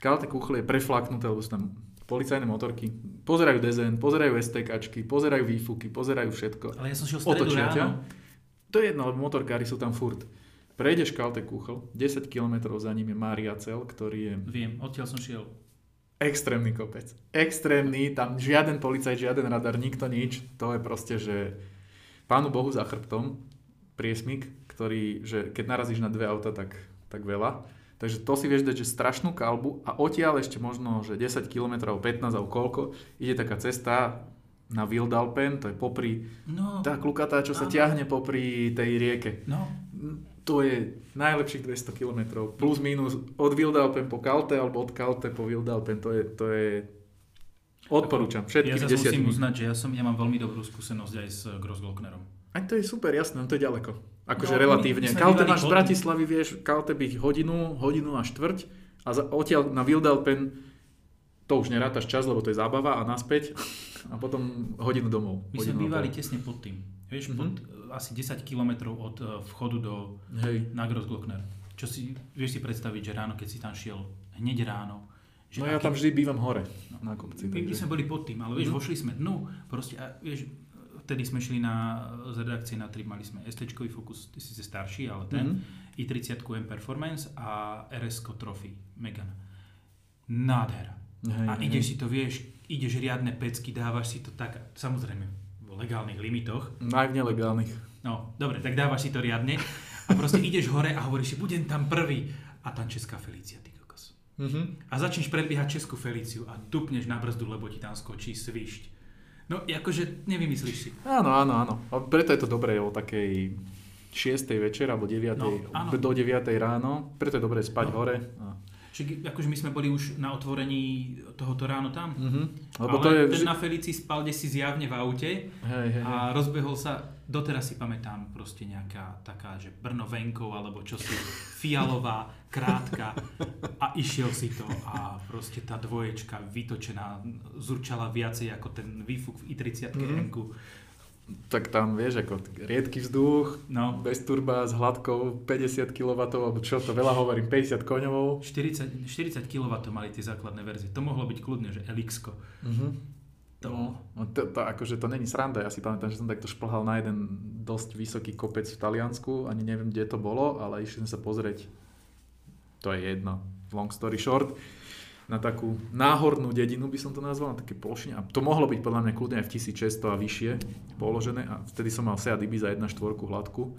Kalte Kuchle je preflaknuté, lebo sú tam policajné motorky, pozerajú DZN, pozerajú STKčky, pozerajú výfuky, pozerajú všetko. Ale ja som šiel stredu ráno. To je jedno, lebo motorkári sú tam furt. Prejdeš Kalte Kuchl, 10 km za ním je Mária Cel, ktorý je... Viem, odtiaľ som šiel. Extrémny kopec. Extrémny, tam žiaden policajt, žiaden radar, nikto nič. To je proste, že pánu Bohu za chrbtom priesmik, ktorý, že keď narazíš na dve auta, tak, tak veľa. Takže to si vieš dať, že strašnú kalbu a odtiaľ ešte možno, že 10 km, 15 alebo koľko, ide taká cesta na Wildalpen, to je popri, no, tá klukatá, čo sa ťahne popri tej rieke. No. To je najlepších 200 km, plus minus od Wildalpen po Kalte alebo od Kalte po Wildalpen, to je, to je Odporúčam všetkým Ja zase musím uznať, že ja, som, ja mám veľmi dobrú skúsenosť aj s Grossglocknerom. Aj to je super, jasné, no to je ďaleko. Akože no, relatívne. Kalte máš z Bratislavy, vieš, Kalte byť hodinu, hodinu a štvrť a za, odtiaľ na Wildelpen to už nerátaš čas, lebo to je zábava a naspäť a potom hodinu domov. My sme bývali tesne pod tým. Vieš, mm-hmm. pod asi 10 km od uh, vchodu do Hej. na Grossglockner. Čo si, vieš si predstaviť, že ráno, keď si tam šiel, hneď ráno, že no ja tam vždy bývam hore no, na kopci. My, my sme boli pod tým, ale vieš, mm-hmm. vošli sme dnu, proste, a, vieš, vtedy sme šli na, z redakcie na trip, mali sme st Focus, ty si starší, ale ten, mm-hmm. i30 M Performance a rs Trophy Megane. Nádhera. Hej, a ideš hej. si to, vieš, ideš riadne pecky, dávaš si to tak, samozrejme, v legálnych limitoch. Aj v nelegálnych. No, dobre, tak dávaš si to riadne a proste ideš hore a hovoríš si, budem tam prvý. A tam Česká Felícia, ty kokos. Mm-hmm. A začneš predbiehať Českú Felíciu a dupneš na brzdu, lebo ti tam skočí svišť No, akože nevymyslíš si. Áno, áno, áno. A preto je to dobré o takej 6. večer alebo 9. No, do 9. ráno. Preto je dobré spať no. hore. A... Čiže akože my sme boli už na otvorení tohoto ráno tam. Mm-hmm. Lebo Ale to je... ten na Felici spal si zjavne v aute hej, hej, a rozbehol sa, doteraz si pamätám proste nejaká taká, že Brno venkov alebo čosi fialová, krátka a išiel si to a proste tá dvoječka vytočená zurčala viacej ako ten výfuk v i30 mm-hmm tak tam vieš, ako riedky vzduch, no. bez turba, s hladkou 50 kW, alebo čo to veľa hovorím, 50 koňovou. 40, 40 kW mali tie základné verzie. To mohlo byť kľudne, že Elixko. Uh-huh. To... No, no to, to, akože to není sranda, ja si pamätám, že som takto šplhal na jeden dosť vysoký kopec v Taliansku, ani neviem, kde to bolo, ale išli sme sa pozrieť, to je jedno, long story short na takú náhornú dedinu, by som to nazval, na také plošine. A to mohlo byť podľa mňa kľudne aj v 1600 a vyššie položené. A vtedy som mal Seat Ibiza 1.4 hladku.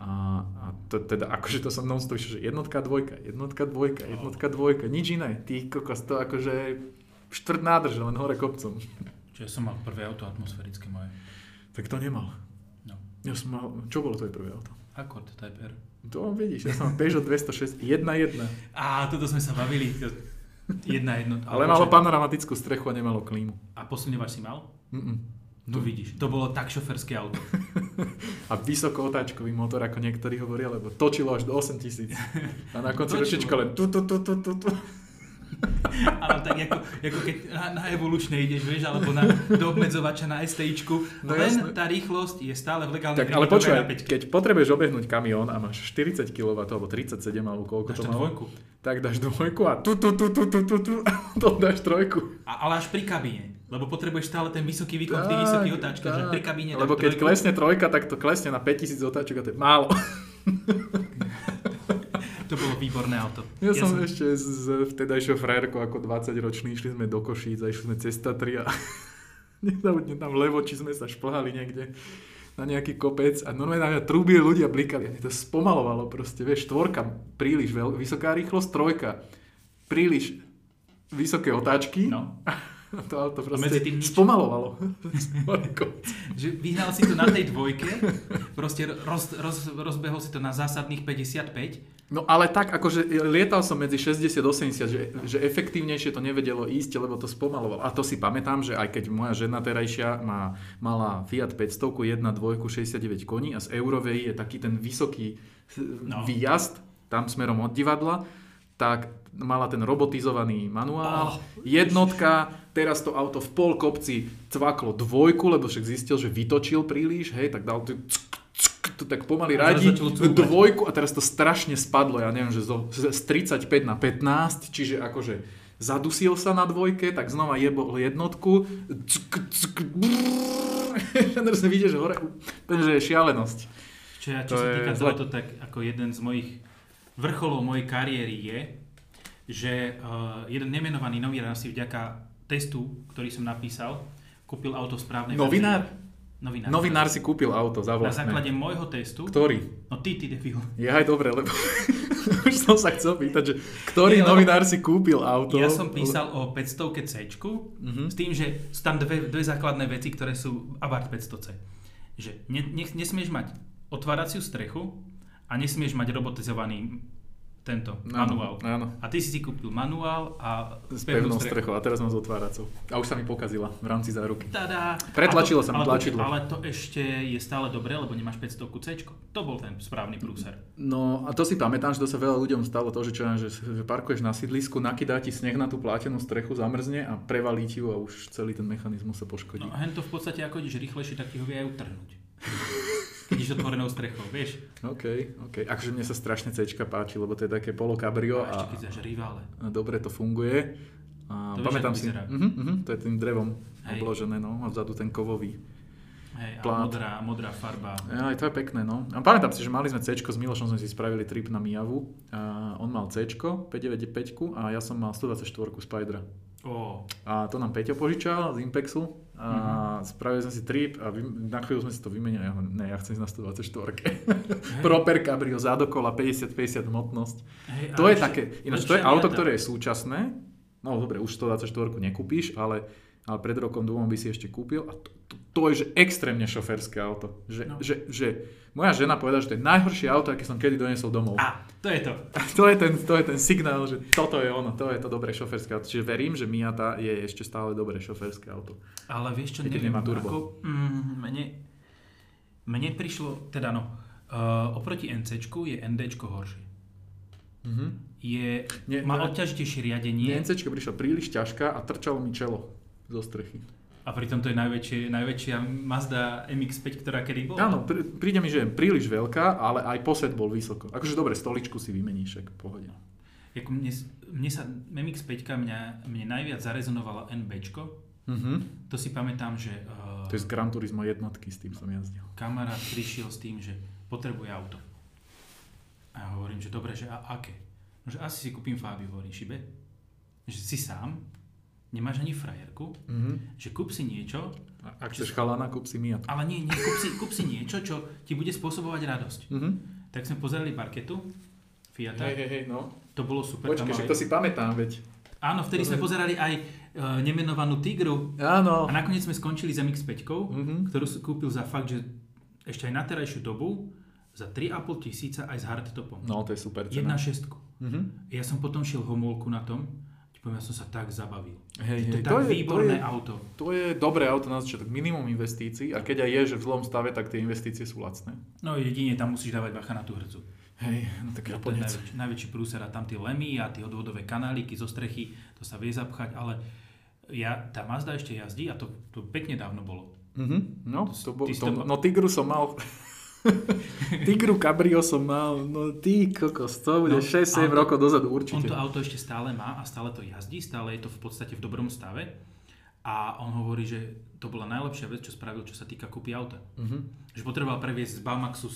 A, a to, teda akože to som non stop že jednotka, dvojka, jednotka, dvojka, jednotka, dvojka, nič iné. Ty kokos, to akože štvrt nádrž, len hore kopcom. Čiže som mal prvé auto atmosférické moje. Tak to nemal. No. Ja som mal, čo bolo tvoje prvé auto? Accord Type R. To vidíš, ja som mal Peugeot 206 1.1. Á, toto sme sa bavili. Jedna jedno. Ale malo panoramatickú strechu a nemalo klímu. A posunievač si mal? Mm-mm. No vidíš, to bolo tak šoferské auto. [LAUGHS] a vysoko otáčkový motor, ako niektorí hovoria, lebo točilo až do 8000. A na konci ročička len tu, tu, tu, tu, tu, tu. [LAUGHS] Áno, tak ako, ako keď na, na evolučné ideš, vieš, alebo na, do obmedzovača na STIčku, no len jasne. tá rýchlosť je stále v legálnej Tak ale počúvaj, keď potrebuješ obehnúť kamión a máš 40 kW alebo 37 alebo koľko dáš to malo, dvojku. tak dáš dvojku a tu, tu, tu, tu, tu, tu, tu, to dáš trojku. A, ale až pri kabíne. Lebo potrebuješ stále ten vysoký výkon v tých vysokých otáčkach, že pri kabíne Lebo keď trojku. klesne trojka, tak to klesne na 5000 otáčok a to je málo. [LAUGHS] To bolo výborné auto. Ja, ja som, som ešte z vtedajšou frajerkou ako 20 ročný, išli sme do Košíc a išli sme cez Tatry a [LAUGHS] nezabudne tam levo, či sme sa šplhali niekde na nejaký kopec a normálne na mňa trúbili ľudia blikali a to spomalovalo proste, vieš, štvorka príliš veľ, vysoká rýchlosť, trojka príliš vysoké otáčky. No. [LAUGHS] to auto proste medzi tým nič... spomalovalo. [LAUGHS] že vyhral si to na tej dvojke, proste roz, roz, rozbehol si to na zásadných 55. No ale tak, akože lietal som medzi 60 a 80, že, že efektívnejšie to nevedelo ísť, lebo to spomalovalo. A to si pamätám, že aj keď moja žena terajšia má, mala Fiat 500, 1, 2, 69 koní a z Eurovej je taký ten vysoký no. výjazd tam smerom od divadla, tak mala ten robotizovaný manuál, oh, jednotka, teraz to auto v pol kopci cvaklo dvojku, lebo však zistil, že vytočil príliš, hej, tak dal to, to tak pomaly radí, dvojku a teraz to strašne spadlo, ja neviem, že zo, z 35 na 15, čiže akože zadusil sa na dvojke, tak znova jebol jednotku, [LAUGHS] teraz vidíš, že hore, že je šialenosť. Čo, ja, čo to sa týka tohoto, tak ako jeden z mojich vrcholov mojej kariéry je, že uh, jeden nemenovaný novinár si vďaka testu, ktorý som napísal, kúpil auto v správnej Novinár? Novinár. Novinár si kúpil auto za vlastné. Na základe môjho testu. Ktorý? No ty, ty debil. Je aj dobre, lebo [LAUGHS] už som sa chcel pýtať, že ktorý Nie, novinár si kúpil auto? Ja som písal o 500 C, uh-huh. s tým, že sú tam dve, dve základné veci, ktoré sú Abarth 500C. Že ne, ne, nesmieš mať otváraciu strechu a nesmieš mať robotizovaný tento manuál. Áno. A ty si si kúpil manuál a s pevnou strechou. A teraz mám s otváracou. A už sa mi pokazila v rámci záruky. Tada. Pretlačilo sa mi tlačidlo. Ale to ešte je stále dobré, lebo nemáš 500 C. To bol ten správny prúser. No a to si pamätám, že to sa veľa ľuďom stalo to, že, čo, že, parkuješ na sídlisku, nakydá ti sneh na tú plátenú strechu, zamrzne a prevalí ti ju a už celý ten mechanizmus sa poškodí. No a to v podstate ako ideš rýchlejšie, tak ti ho vie aj utrhnúť. [LAUGHS] ideš otvorenou strechou, vieš. OK, OK. Akože mne sa strašne C páči, lebo to je také polo cabrio a, a ešte rivále. dobre to funguje. A to pamätám si, uh-huh, uh-huh, to je tým drevom Hej. obložené, no, a vzadu ten kovový. Hej, a modrá, modrá farba. Aj to je pekné, no. A pamätám si, že mali sme C, s Milošom sme si spravili trip na Mijavu. A on mal C, 595 a ja som mal 124 Spydera. Oh. A to nám Peťo požičal z Impexu a mm-hmm. spravili sme si trip a vy, na chvíľu sme si to vymenili. Ja, ne, ja chcem ísť na 124. Hey. Proper Cabrio, zádokola, 50-50 hmotnosť. Hey, to je také, ináč to je auto, ktoré je súčasné. No dobre, už 124 nekúpíš, ale, ale pred rokom dvom by si ešte kúpil a to, to, to je že extrémne šoferské auto. Že, no. že, že moja žena povedala, že to je najhoršie auto, aké som kedy doniesol domov. A, to je to. to, je ten, to je ten signál, že toto je ono, to je to dobré šoferské auto. Čiže verím, že Miata je ešte stále dobré šoferské auto. Ale vieš čo, neviem, nemá turbo. Ako, mm, mne, mne prišlo, teda no, uh, oproti NC je ND horšie. Mm-hmm. Je, Nie, má odťažitejšie riadenie. NC prišlo príliš ťažká a trčalo mi čelo zo strechy. A pritom to je najväčšie, najväčšia Mazda MX-5, ktorá kedy bola. Áno, pr- príde mi, že je príliš veľká, ale aj posed bol vysoko. Akože dobre, stoličku si vymeníš, ako pohode. Jako mne, mne sa MX-5 mňa, mne najviac zarezonovala NBčko. Mm-hmm. To si pamätám, že... Uh, to je z Gran Turismo jednotky, s tým som jazdil. Kamarát prišiel s tým, že potrebuje auto. A ja hovorím, že dobre, že a aké? No, že asi si kúpim Fabio, hovorím, šibe. Že si sám, nemáš ani frajerku, mm-hmm. že kúp si niečo... Ak chceš chalana, kúp si Miat. Ale nie, nie kúp, si, kúp si niečo, čo ti bude spôsobovať radosť. Mm-hmm. Tak sme pozerali parketu, Fiata. Hej, hej, hej, no. To bolo super. Počkej, však to si pamätám, veď. Áno, vtedy sme pozerali aj uh, nemenovanú Tigru. Áno. A nakoniec sme skončili za MX-5, mm-hmm. ktorú si kúpil za fakt, že ešte aj na terajšiu dobu za 3,5 tisíca aj s hardtopom. No, to je super cena. 1,6. Mm-hmm. Ja som potom šiel homolku na tom poviem, ja som sa tak zabavil. Hej, hej, to je tak je, výborné to je, auto. To je dobré auto na začiatok, minimum investícií a keď aj je, že v zlom stave, tak tie investície sú lacné. No jedine tam musíš dávať bacha na tú hrcu. Hej, no tak ja najväčší, najväčší prúser a tam tie lemy a tie odvodové kanáliky zo strechy, to sa vie zapchať, ale ja, tá Mazda ešte jazdí a to, to pekne dávno bolo. Mm-hmm, no, to, to, to, to, no Tigru som mal [LAUGHS] Tigru Cabrio som mal, no ty kokos, to bude no, 6-7 rokov dozadu určite. On to auto ešte stále má a stále to jazdí, stále je to v podstate v dobrom stave. A on hovorí, že to bola najlepšia vec, čo spravil, čo sa týka kúpy auta. Uh-huh. Že potreboval previesť z Baumaxu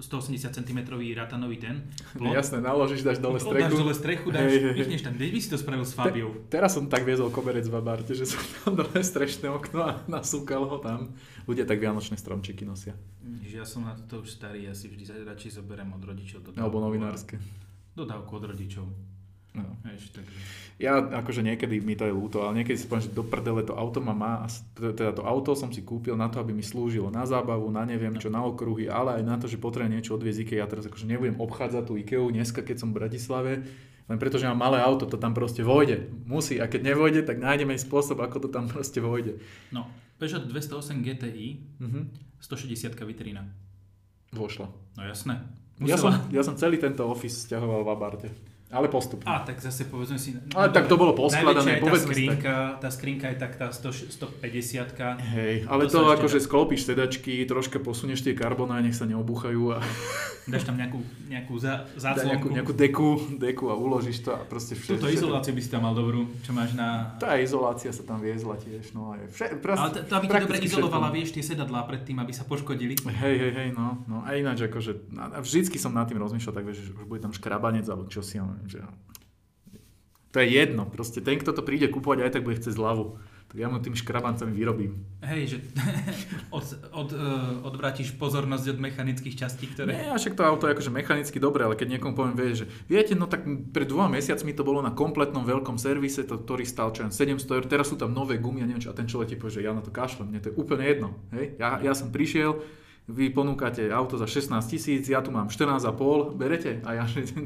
180 cm ratanový ten [LAUGHS] plot. Jasné, naložíš, dáš dole strechu. Dáš dole strechu, dáš, hey, hey, tam. Kde by si to spravil s Fabiou? Te, teraz som tak viezol koberec v Abarte, že som tam dole strešné okno a nasúkal ho tam. Ľudia tak vianočné stromčeky nosia. Že ja som na toto už starý, ja si vždy radšej zoberiem od rodičov. Alebo novinárske. Dodávku od rodičov. No. Eš, takže... Ja akože niekedy mi to je ľúto, ale niekedy si poviem, že do prdele to auto ma má, teda to auto som si kúpil na to, aby mi slúžilo na zábavu, na neviem čo, na okruhy, ale aj na to, že potrebujem niečo odviezť IKEA. Ja teraz akože nebudem obchádzať tú IKEA dneska, keď som v Bratislave, len preto, že mám malé auto, to tam proste vojde. Musí. A keď nevojde, tak nájdeme spôsob, ako to tam proste vojde. No, Peugeot 208 GTI, mm-hmm. 160 vitrína. Vošla. No jasné. Ja som, ja som celý tento office stiahoval v Abarte. Ale postupne. A tak zase povedzme si... Ale tak to bolo poskladané. tá skrinka, tá skrinka je tak tá 100, 150 Hej, ale to, to akože sklopíš sedačky, troška posunieš tie karboná, nech sa neobuchajú a... Dáš tam nejakú, nejakú za, [LAUGHS] záclonku. Nejakú, nejakú deku, deku a uložíš to a proste všetko. Túto izoláciu by si tam mal dobrú, čo máš na... Tá izolácia sa tam viezla tiež, no aj vše, proste, Ale to, aby ti dobre izolovala, vieš, tie sedadlá predtým, aby sa poškodili. Hej, hej, hej, no, no. A ináč akože, vždycky som nad tým rozmýšľal, tak vieš, už bude tam škrabanec alebo čo si, že to je jedno, proste ten, kto to príde kúpovať, aj tak bude chcieť zľavu. Tak ja mu tým škrabancami vyrobím. Hej, že [LAUGHS] od, od, uh, odvrátiš pozornosť od mechanických častí, ktoré... Nie, a však to auto je akože mechanicky dobré, ale keď niekomu poviem, vie, že viete, no tak pred dvoma mesiacmi to bolo na kompletnom veľkom servise, to, ktorý stal čo 700 eur, teraz sú tam nové gumy a neviem čo, a ten človek ti povie, že ja na to kašlem, mne to je úplne jedno. Hej? Ja, ja som prišiel, vy ponúkate auto za 16 tisíc, ja tu mám 14,5, berete? A ja, že [LAUGHS]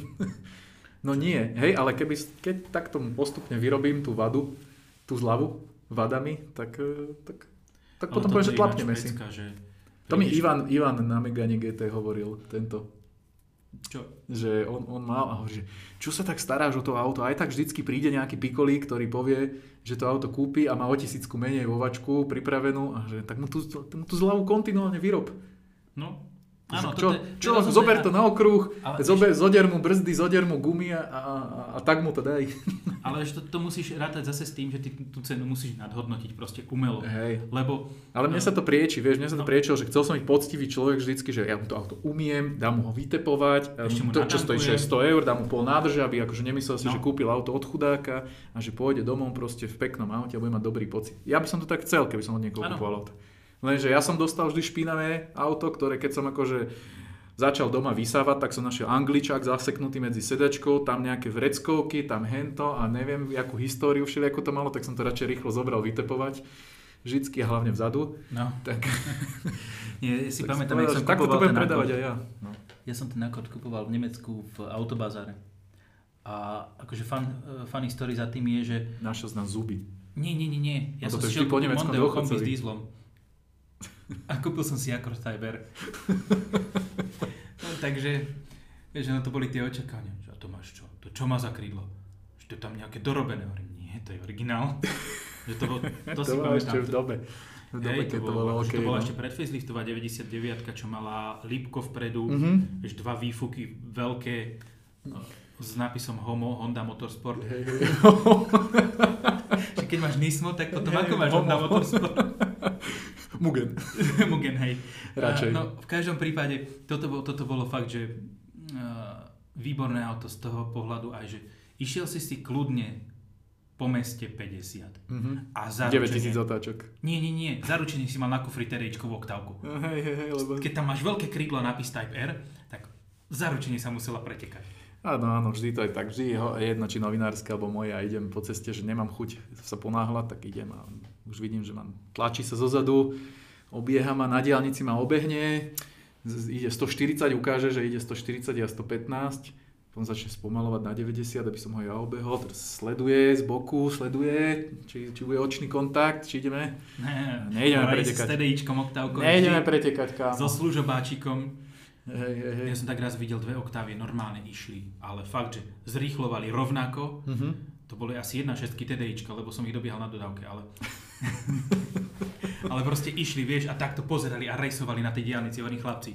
No nie, hej, ale keby, keď takto postupne vyrobím tú vadu, tú zľavu vadami, tak, e, tak, tak potom poviem, že tlapneme si. že to mi Ivan, Ivan na Megane GT hovoril, tento. Čo? Že on, on mal a hovorí, že čo sa tak staráš o to auto? Aj tak vždycky príde nejaký pikolík, ktorý povie, že to auto kúpi a má o tisícku menej vovačku pripravenú a že tak mu tú, tú, tú zľavu kontinuálne vyrob. No, Áno, čo, čo, čo zober to na okruh, zober, zodier mu brzdy, zodier mu gumy a, a, a tak mu to daj. [LAUGHS] Ale to, to musíš rátať zase s tým, že ty tú cenu musíš nadhodnotiť proste umelo. Hej. Lebo, Ale mne sa to prieči, vieš, mne sa to no. priečilo, že chcel som byť poctivý človek vždycky, že ja mu to auto umiem, dám mu ho vytepovať, mu to, čo stojí 600 eur, dám mu pol nádrže, aby akože nemyslel si, no. že kúpil auto od chudáka a že pôjde domov proste v peknom aute a bude mať dobrý pocit. Ja by som to tak chcel, keby som od niekoho kúpoval auto. Lenže ja som dostal vždy špinavé auto, ktoré keď som akože začal doma vysávať, tak som našiel angličák zaseknutý medzi sedačkou, tam nejaké vreckovky, tam hento a neviem, akú históriu všelijako to malo, tak som to radšej rýchlo zobral vytepovať. Vždycky a hlavne vzadu. No. Tak, [LAUGHS] Nie, si tak pamätám, som tak to budem predávať aj ja. No. Ja som ten akord kupoval v Nemecku v autobazáre. A akože fun, funny story za tým je, že... Našiel z nás zuby. Nie, nie, nie, nie. Ja no som šiel po kombi s dízlom. A kúpil som si Accord Cyber. no, takže, vieš, no to boli tie očakávania. Že, a to máš čo? To čo má za krídlo? Že to je tam nejaké dorobené. Hovorím, nie, to je originál. že to, bol, [LAUGHS] to, to si ešte v dobe. V dobe, Hej, keď to, bolo, okay, to bola no. ešte pred faceliftová 99, čo mala lípko vpredu, mm-hmm. vieš, dva výfuky veľké no, s nápisom Homo, Honda Motorsport. Hey, hey. [LAUGHS] keď máš Nismo, tak potom hey, ako máš Honda Motorsport? [LAUGHS] Mugen. [LAUGHS] Mugen, hej. Radšej. No, v každom prípade, toto, toto bolo fakt, že uh, výborné auto z toho pohľadu aj, že išiel si si kľudne po meste 50. Mm-hmm. A zaručenie... 9000 otáčok. Nie, nie, nie. Zaručenie si mal na kufri terejčkovú oktávku. Hej, hej, hej, lebo... Keď tam máš veľké krídlo a nápis Type R, tak zaručenie sa musela pretekať. Áno, áno, vždy to je tak. Vždy je jedno, či novinárske alebo moje a idem po ceste, že nemám chuť sa ponáhľať, tak idem a už vidím, že mám tlačí sa zozadu, obieha ma, na diálnici ma obehne, ide 140, ukáže, že ide 140 a 115, potom začne spomalovať na 90, aby som ho ja obehol, teraz sleduje z boku, sleduje, či, či bude očný kontakt, či ideme. Ne, Nejdeme pretekať. S Nejdeme pretekať, kámo. So služobáčikom. Hej, hej, hej. Ja som tak raz videl dve oktávy, normálne išli, ale fakt, že zrýchlovali rovnako. Mm-hmm. To boli asi jedna šestky TDIčka, lebo som ich dobiehal na dodávke, ale... [LAUGHS] ale proste išli, vieš, a takto pozerali a rejsovali na tej diálnici, oni chlapci.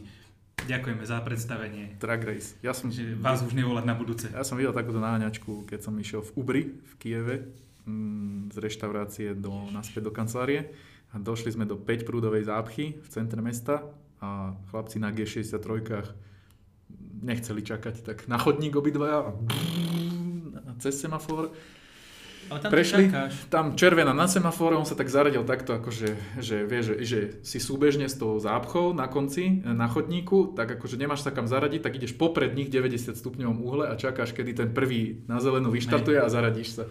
Ďakujeme za predstavenie. Drag race. Ja som, že vás už nevolať na budúce. Ja som videl takúto náňačku, keď som išiel v Ubri v Kieve mm, z reštaurácie do, naspäť do kancelárie a došli sme do 5 prúdovej zápchy v centre mesta a chlapci na G63 nechceli čakať, tak na chodník obidvaja a cez semafor ale tam prešli, tam červená na semafóre, on sa tak zaradil takto, akože, že vie, že, že si súbežne s tou zápchou na konci, na chodníku, tak akože nemáš sa kam zaradiť, tak ideš popred nich 90 stupňovom uhle a čakáš, kedy ten prvý na zelenú vyštartuje a zaradíš sa.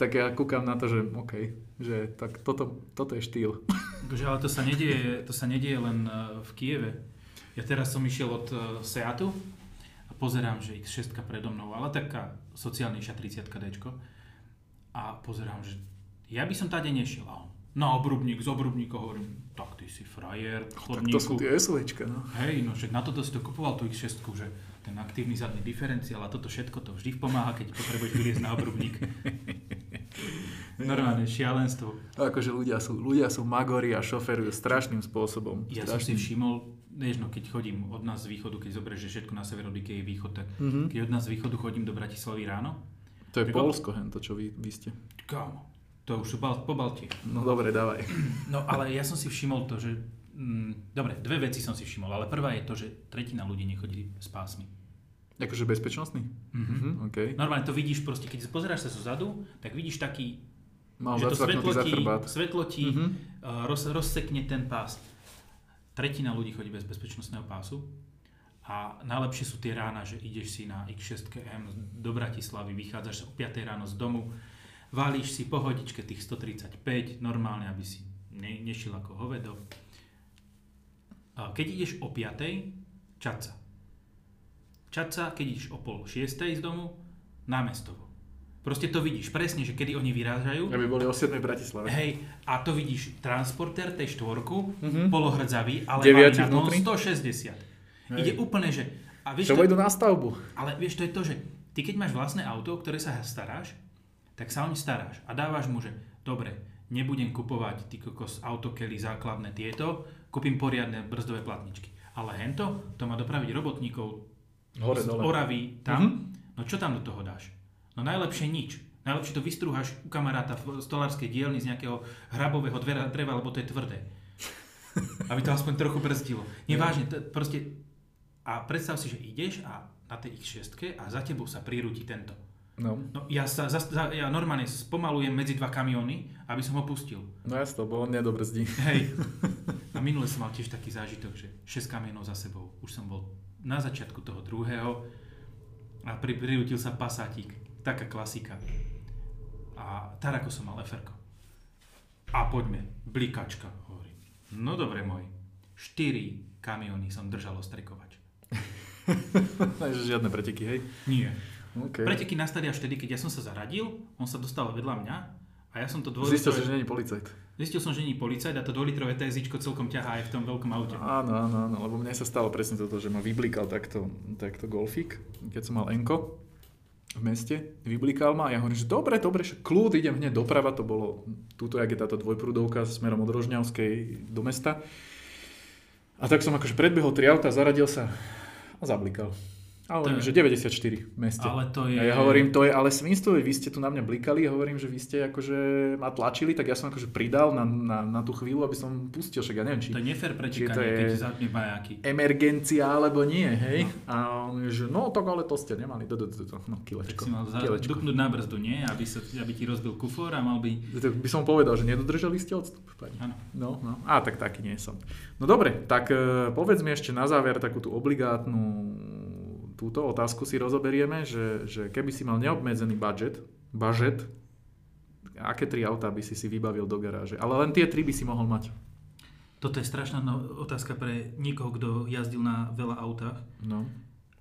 Tak ja kúkam na to, že OK, že tak toto, toto je štýl. Bože, ale to sa, nedieje, to sa nedieje len e, v Kieve. Ja teraz som išiel od e, Seatu a pozerám, že X6 predo mnou, ale taká sociálnejšia 30 Dčko a pozerám, že ja by som tady nešiel. A on, na obrubník, z obrubníka hovorím, tak ty si frajer, chodníku. Tak to sú tie SUVčka, no. Hej, no však na toto si to kupoval tú X6, že ten aktívny zadný diferenciál a toto všetko to vždy pomáha, keď potrebuješ vyliezť na obrubník. [LAUGHS] Normálne šialenstvo. Akože ľudia sú, ľudia sú magori a šoferujú strašným spôsobom. Ja strašným. som si všimol, vieš, no, keď chodím od nás z východu, keď zoberieš, že všetko na sever od je východ, tak mm-hmm. keď od nás z východu chodím do Bratislavy ráno, to je Polsko, hen, to čo vy, vy ste. Kámo, to už sú bal, po Balti. No dobre, dávaj. No ale ja som si všimol to, že... Mm, dobre, dve veci som si všimol, ale prvá je to, že tretina ľudí nechodí s pásmi. Akože bezpečnostný? Mm-hmm. Mm-hmm, okay. Normálne to vidíš proste, keď pozeráš sa zo zadu, tak vidíš taký, Mal že to svetlo ti, svetlo ti mm-hmm. uh, roz, rozsekne ten pás. Tretina ľudí chodí bez bezpečnostného pásu a najlepšie sú tie rána, že ideš si na X6M do Bratislavy, vychádzaš o 5 ráno z domu, válíš si pohodičke tých 135, normálne, aby si ne, nešiel ako hovedo. A keď ideš o 5, čaca. Čaca, keď ideš o pol 6 z domu, námestovo. Proste to vidíš presne, že kedy oni vyrážajú. Aby boli o 7 v Bratislave. Hej, a to vidíš transporter tej štvorku, mm-hmm. polohrdzavý, ale má na 160. Hej. Ide úplne, že... A vieš, Čo to, na stavbu. Ale vieš, to je to, že ty keď máš vlastné auto, ktoré sa staráš, tak sa oň staráš a dávaš mu, že dobre, nebudem kupovať ty kokos autokely základné tieto, kúpim poriadne brzdové platničky. Ale hento, to má dopraviť robotníkov Hore, z dole. Oravy tam, mm-hmm. no čo tam do toho dáš? No najlepšie nič. Najlepšie to vystrúhaš u kamaráta v stolárskej dielni z nejakého hrabového dreva, lebo to je tvrdé. Aby to aspoň trochu brzdilo. Nevážne, to, proste a predstav si, že ideš a na tej X6 a za tebou sa prirúti tento. No. no ja, sa, za, za, ja normálne spomalujem medzi dva kamiony, aby som ho pustil. No jasno, bo on nedobrzdí. Hej. [LAUGHS] A minule som mal tiež taký zážitok, že 6 kamionov za sebou. Už som bol na začiatku toho druhého a pri, prirútil sa pasátik. Taká klasika. A tak ako som mal eferko. A poďme, blikačka, hovorí. No dobre môj, 4 kamiony som držal ostrekovač. [LAUGHS] Takže žiadne preteky, hej? Nie. Okay. Preteky nastali až vtedy, keď ja som sa zaradil, on sa dostal vedľa mňa a ja som to dvojlitrové... Zistil si, že není policajt. Zistil som, že není policajt a to dvojlitrové TSI celkom ťahá aj v tom veľkom aute. Áno, áno, áno, lebo mne sa stalo presne toto, že ma vyblikal takto, takto golfik, keď som mal Enko v meste, vyblikal ma a ja hovorím, že dobre, dobre, že kľud, idem hneď doprava, to bolo túto, jak je táto dvojprúdovka smerom od Rožňavskej do mesta. A tak som akože predbehol tri auta, zaradil sa a zablikal. A hovorím, že 94 v meste. Ale to je... A ja hovorím, to je ale svinstvo, vy ste tu na mňa blikali hovorím, že vy ste akože ma tlačili, tak ja som akože pridal na, na, na tú chvíľu, aby som pustil, však ja neviem, či... To je nefér prečíkanie, je keď zadne bajáky. Emergencia alebo nie, hej? No. A on že no tak ale to ste nemali, do, do, do, do. no kilečko. Tak si mal kilečko. dupnúť na brzdu, nie? Aby, sa, aby ti rozbil kufor a mal by... Tak by som povedal, že nedodržali ste odstup, pani. Áno. No, no. A tak taký nie som. No dobre, tak uh, povedz mi ešte na záver takú tú obligátnu túto otázku si rozoberieme, že, že keby si mal neobmedzený budget, budget, aké tri autá by si si vybavil do garáže? Ale len tie tri by si mohol mať. Toto je strašná no, otázka pre niekoho, kto jazdil na veľa autách. No.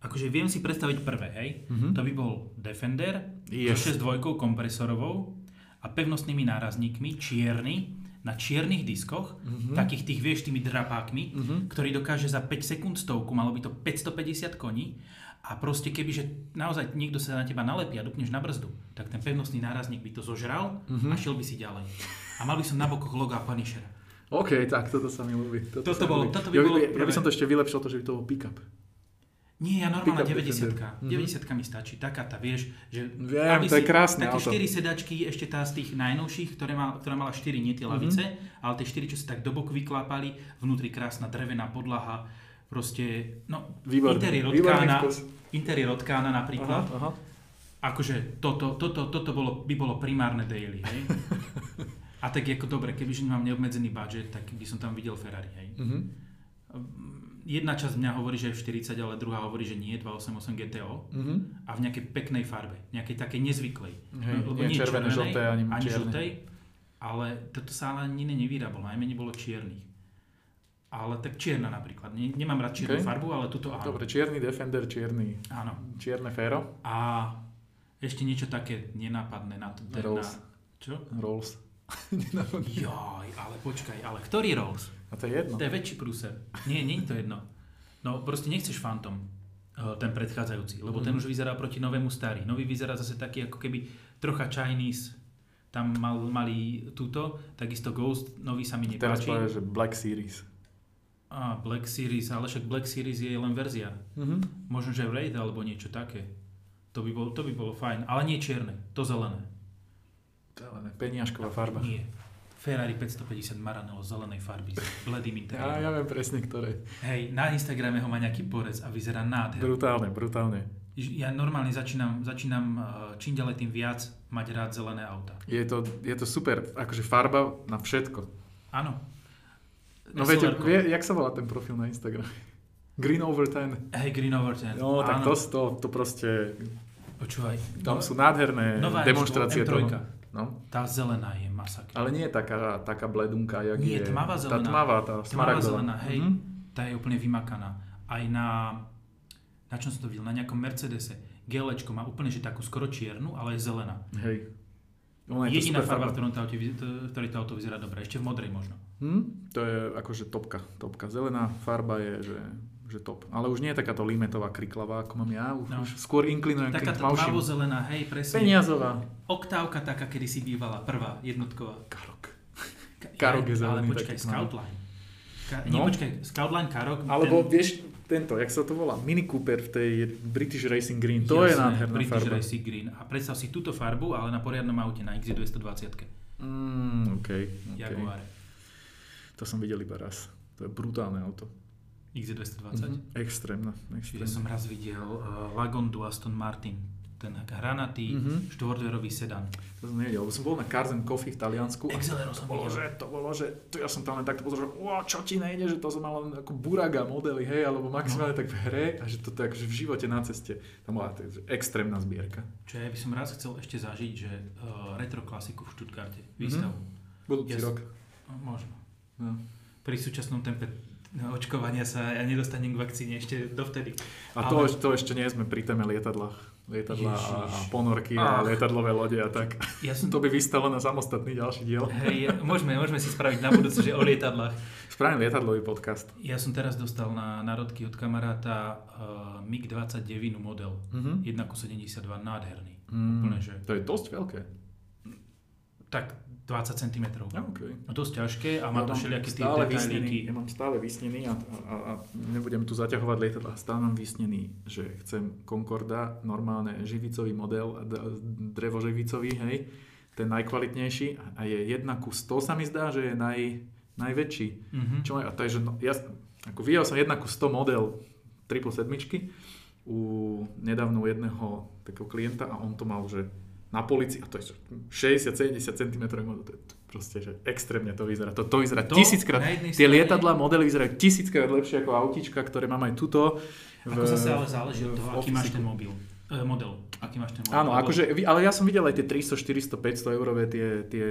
Akože viem si predstaviť prvé, hej? Mm-hmm. To by bol Defender yes. so 6.2 kompresorovou a pevnostnými nárazníkmi, čierny, na čiernych diskoch, mm-hmm. takých tých, vieš, tými drapákmi, mm-hmm. ktorý dokáže za 5 sekúnd stovku, malo by to 550 koní a proste keby, že naozaj niekto sa na teba nalepí a dupneš na brzdu, tak ten pevnostný nárazník by to zožral mm-hmm. a šiel by si ďalej. A mal by som na bokoch loga Punishera. OK, tak toto sa mi ľúbi. Toto, toto, bolo, toto by ja, bolo ja, ja by som to ešte vylepšil, to, že by to bol pick-up. Nie, ja normálne Pick-up 90 Defender. 90 mi stačí, taká tá, vieš, že Viem, to je krásne také auto. 4 sedačky, ešte tá z tých najnovších, ktoré mal, ktorá mala 4, nie tie Mhm. lavice, ale tie 4, čo sa tak do boku vyklápali, vnútri krásna drevená podlaha, proste, no, Výborný, interiér od výborný Kána, vkus. interiér od Kána napríklad, Aha, aha. akože toto, toto, toto bolo, by bolo primárne daily, hej. [LAUGHS] A tak ako dobre, kebyže mám neobmedzený budget, tak by som tam videl Ferrari, hej. Mhm. Jedna časť mňa hovorí, že je v 40, ale druhá hovorí, že nie, 288 GTO Mhm. a v nejakej peknej farbe, nejakej takej nezvyklej. Hej, nie červené, žlté, ani čierne. žltej, ale toto sa ale ani nevyrábalo, najmenej bolo čiernych. Ale tak čierna napríklad. Ne, nemám rád čiernu Ok. farbu, ale tuto áno. Dobre, čierny Defender, čierny, Áno. čierne Fero, A ešte niečo také nenápadné na to. Na, Rolls. čo? Rolls. [LAUGHS] Joj, ale počkaj, ale ktorý Rolls? A to je jedno. To je väčší prúser. Nie, nie je to jedno. No proste nechceš Phantom, eh, ten predchádzajúci, lebo ten Mhm. už vyzerá proti novému starý. Nový vyzerá zase taký ako keby trocha Chinese, tam mal, mali túto, takisto Ghost, nový sa mi Teraz nepáči. povedal, že Black Series. A Black Series, ale však Black Series je len verzia. Mhm. Možno, že Raid alebo niečo také. To by, bol, to by bolo fajn, ale nie čierne, to zelené. Zelené, peniažková farba. Nie. Ferrari 550 Maranello zelenej farby s bledým Ja, interiérom. ja viem presne, ktoré. Hej, na Instagrame ho má nejaký porec a vyzerá nádherný. Brutálne, brutálne. Ja normálne začínam, začínam eh, čím ďalej tým viac mať rád zelené auta. Je to, je to super, akože farba na všetko. Áno. No viete, vie, jak sa volá ten profil na Instagram? [LAUGHS] Green over 10. Hej, Green over 10. No, tak to, to, to proste, Počúvaj. tam no, sú nádherné nová demonstrácie M3. toho. No, Tá zelená je masaker. ale nie je taká, taká bledunka, jak Nie, je. tmavá Tá zelená. tmavá, tá Tmavá smaragdová. zelená, hej. Mhm. Tá je úplne vymakaná. Aj na... Na čom som to videl? Na nejakom Mercedese. GLčko má úplne, že takú skoro čiernu, ale je zelená. Hej. Ona je Jediná super farba, v ktorom to auto, v ktorej to auto vyzerá dobre. Ešte v modrej možno. Hm? To je akože topka, topka. Zelená farba je, že, že top. Ale už nie je takáto limetová, kriklavá, ako mám ja. Už, No. už skôr inklinujem k Taká tmavším. tmavo-zelená, hej, presne. Peniazová. Oktávka taká, kedy si bývala, prvá, jednotková. Karok. Ka- Karok je Ale zelený, počkaj, taký tmavý. Scoutline. Ka- nie, No. počkaj, Scoutline Karok. Alebo vieš, tento, jak sa to volá? Mini Cooper v tej British Racing Green. To je Jasné, nádherná British farba. Racing Green. A predstav si túto farbu, ale na poriadnom aute, na XJ220. Mm, OK. okay. Jaguare. To som videl iba raz. To je brutálne auto. XJ220. Mhm. Extrémne. Čiže extrémne. som raz videl uh, Lagondu Aston Martin. Ten hranatý Mhm. štvordverový sedan. To som nevedel, lebo som bol na and Coffee v Taliansku Excelero to som bolo, že, to bolo, že to ja som tam len takto pozrel, že "Wow, čo ti nejde, že to som mal len ako buraga modely, hej, alebo maximálne tak v hre a že je akože v živote na ceste. Tam bola to je extrémna zbierka. Čo ja by som raz chcel ešte zažiť, že uh, retro klasiku v Stuttgarte, výstavu. Budúci Yes. rok. No, možno. No. Pri súčasnom tempe očkovania sa ja nedostanem k vakcíne ešte dovtedy. A to, Ale- to ešte nie sme pri téme lietadlách. Lietadla a, a Ježiš. ponorky a Ach. lietadlové lode a tak. Ja som To by vystalo na samostatný ďalší diel. Hej, môžeme, môžeme si spraviť na budúce, že o lietadlách. Spravím lietadlový podcast. Ja som teraz dostal na národky od kamaráta uh, MiG-29 model. Mhm. 1,72, nádherný. Mm, Úplne, že To je dosť veľké. tak 20 cm. Okay. No dosť ťažké a má to mám všelijaké tie detailíky. ja mám stále vysnený a, a, a nebudem tu zaťahovať lietadla, stále mám vysnený, že chcem Concorda, normálne živicový model, drevoživicový, hej, ten najkvalitnejší a je 1 ku 100 sa mi zdá, že je naj, najväčší. Mhm. Čo, a to je, že no, ja, ako videl som 1 ku 100 model 777 u nedávno jedného takého klienta a on to mal, že na polici, a to je 60-70 cm model, to je proste, že extrémne to vyzerá. To, to vyzerá To tisíckrát, tie lietadlá, modely vyzerajú tisíckrát lepšie ako autička, ktoré mám aj tuto. Ako zase ale záleží od v toho, aký máš ten mobil. E, model. Aký máš ten model. Áno, akože, ale ja som videl aj tie 300, 400, 500 eurové tie, tie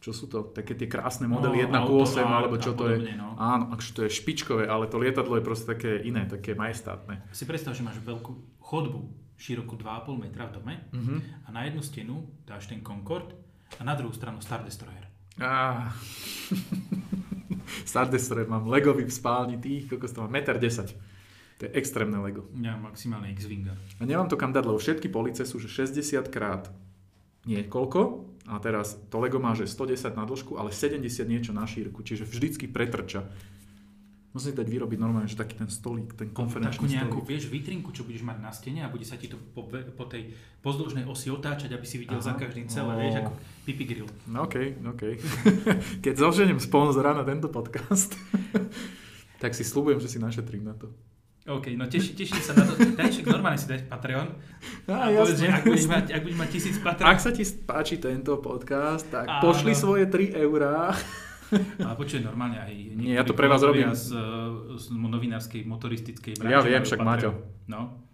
čo sú to, také tie krásne modely 1 No, auto 8 a- alebo čo to je. podobne, no. Áno, akože to je špičkové, ale to lietadlo je proste také iné, také majestátne. Si predstav, že máš veľkú chodbu, širokú 2,5 metra v dome Mhm. a na jednu stenu dáš ten Concorde a na druhú stranu Star Destroyer. Á. [LAUGHS] Star Destroyer mám legový v spálni, tých, koľko to má, 1,10 m. To je extrémne Lego. Ja maximálne X-Winga. A nemám to kam dať, lebo všetky police sú že 60 krát niekoľko a teraz to Lego má že 110 na dĺžku, ale 70 niečo na šírku, čiže vždycky pretrča. Musím dať vyrobiť normálne, že taký ten stolík, ten konferenčný Takú nejakú, stolík. vieš, vitrinku, čo budeš mať na stene a bude sa ti to po, po tej pozdĺžnej osi otáčať, aby si videl Aha. za každým celé, Ó. vieš, ako pipi grill. No okej, okej. [LAUGHS] Keď zoženiem sponzora na tento podcast, [LAUGHS] tak si slúbujem, že si našetrím na to. OK, no teší, teším sa na to. Daj však normálne si dať Patreon. Á, a povedz, že ak budeš, mať, ak budeš mať tisíc Patreon, Ak sa ti páči tento podcast, tak Áno. pošli svoje 3 eurá. [LAUGHS] ale počuj normálne aj Nie, ja to pre vás robím. Z, z novinárskej, motoristickej Ja branže viem, však. Maťo. No.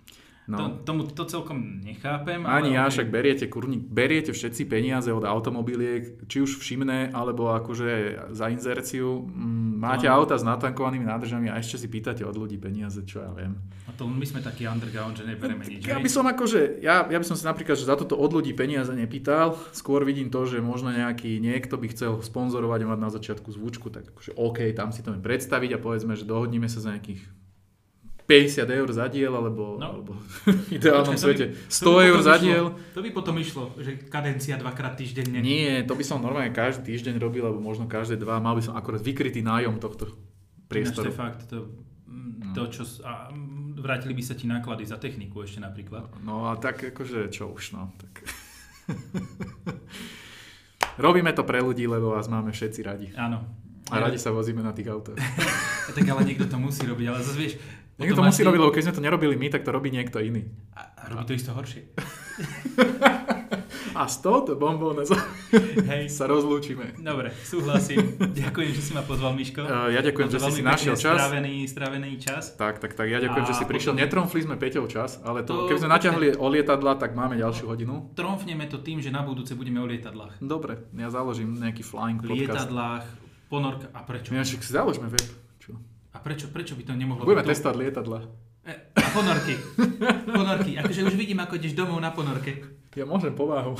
No. To, tomu to celkom nechápem. Ani ja, ale však beriete, kurník, beriete všetci peniaze od automobiliek, či už všimné, alebo akože za inzerciu. Mm, Máte áno. auta s natankovanými nádržami a ešte si pýtate od ľudí peniaze, čo ja viem. A to my sme takí underground, že nebereme nič. Ja by som akože, ja, ja by som si napríklad že za toto od ľudí peniaze nepýtal, skôr vidím to, že možno nejaký niekto by chcel sponzorovať a mať na začiatku zvučku, tak akože OK, tam si to predstaviť a povedzme, že dohodníme sa za nejakých 50 eur za diel, alebo, No. alebo v ideálnom svete by- 100 to by eur za išlo- diel. To by potom išlo, že kadencia dvakrát týždenne. Nie, to by som normálne každý týždeň robil, alebo možno každé dva. Mal by som akorát vykrytý nájom tohto Ináč to priestoru. fakt, to, mm, to čo, a vrátili by sa ti náklady za techniku ešte napríklad. No a tak akože čo už, no. Tak. [LAUGHS] Robíme to pre ľudí, lebo vás máme všetci radi. Áno. A radi sa vozíme na tých autách. [LAUGHS] Tak ale niekto to musí robiť, ale zase vieš... Niekto to musí robiť, lebo keď sme to nerobili my, tak to robí niekto iný. A, robí to isto horšie. [LAUGHS] A s touto bombou sa, Hej. [LAUGHS] sa rozlúčime. Dobre, súhlasím. Ďakujem, že si ma pozval, Miško. Uh, ja ďakujem, že si si našiel čas. Strávený, strávený čas. Tak, tak, tak. Ja ďakujem, A že si prišiel. potom- Netromfli sme Peťov čas, ale to, To- keby sme naťahli o lietadla, tak máme ďalšiu hodinu. Tromfneme to tým, že na budúce budeme o lietadlách. Dobre, ja založím nejaký flying podcast. Lietadlách, ponorka. A prečo? Ja však si založme web. A prečo, prečo by to nemohlo Budeme byť tu? testovať lietadla. E, A ponorky. Ponorky. Akože už vidím, ako ideš domov na ponorke. Ja môžem povahu.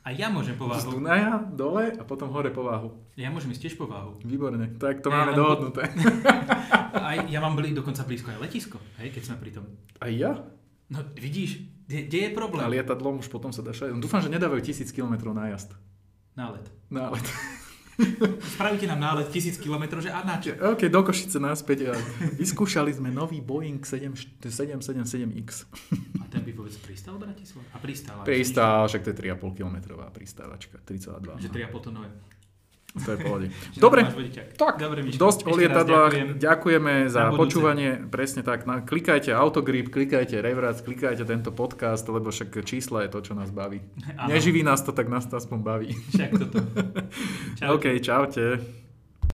A ja môžem Z povahu. Dunaja dole a potom hore povahu. Ja môžem ísť tiež povahu. Výborne, tak to Ja máme mám- dohodnuté. A [LAUGHS] ja mám boli dokonca blízko aj letisko, hej, keď sme pri tom. A ja? No vidíš, kde, je problém? A lietadlom už potom sa dá šať. Dúfam, že nedávajú tisíc kilometrov nájazd. Nálet. Nálet. [LAUGHS] Spravíte nám nálet tisíc kilometrov, že a na čo? OK, do Košice naspäť. Vyskúšali sme nový Boeing 7 777X. A ten by vôbec pristal Bratislava? A pristal. ale Pristál, však to je 3,5 kilometrová pristávačka. 3,2. Že 3,5 tonové. To je pohode. [LAUGHS] Dobre, tak, Dobre, Miško. dosť o lietadlách. ďakujem. Ďakujeme za počúvanie. Presne tak. Na, klikajte Autogrip, klikajte Revrac, klikajte tento podcast, lebo však čísla je to, čo nás baví. Áno. Neživí nás to, tak nás to aspoň baví. Však toto. [LAUGHS] Čau. OK, čaute.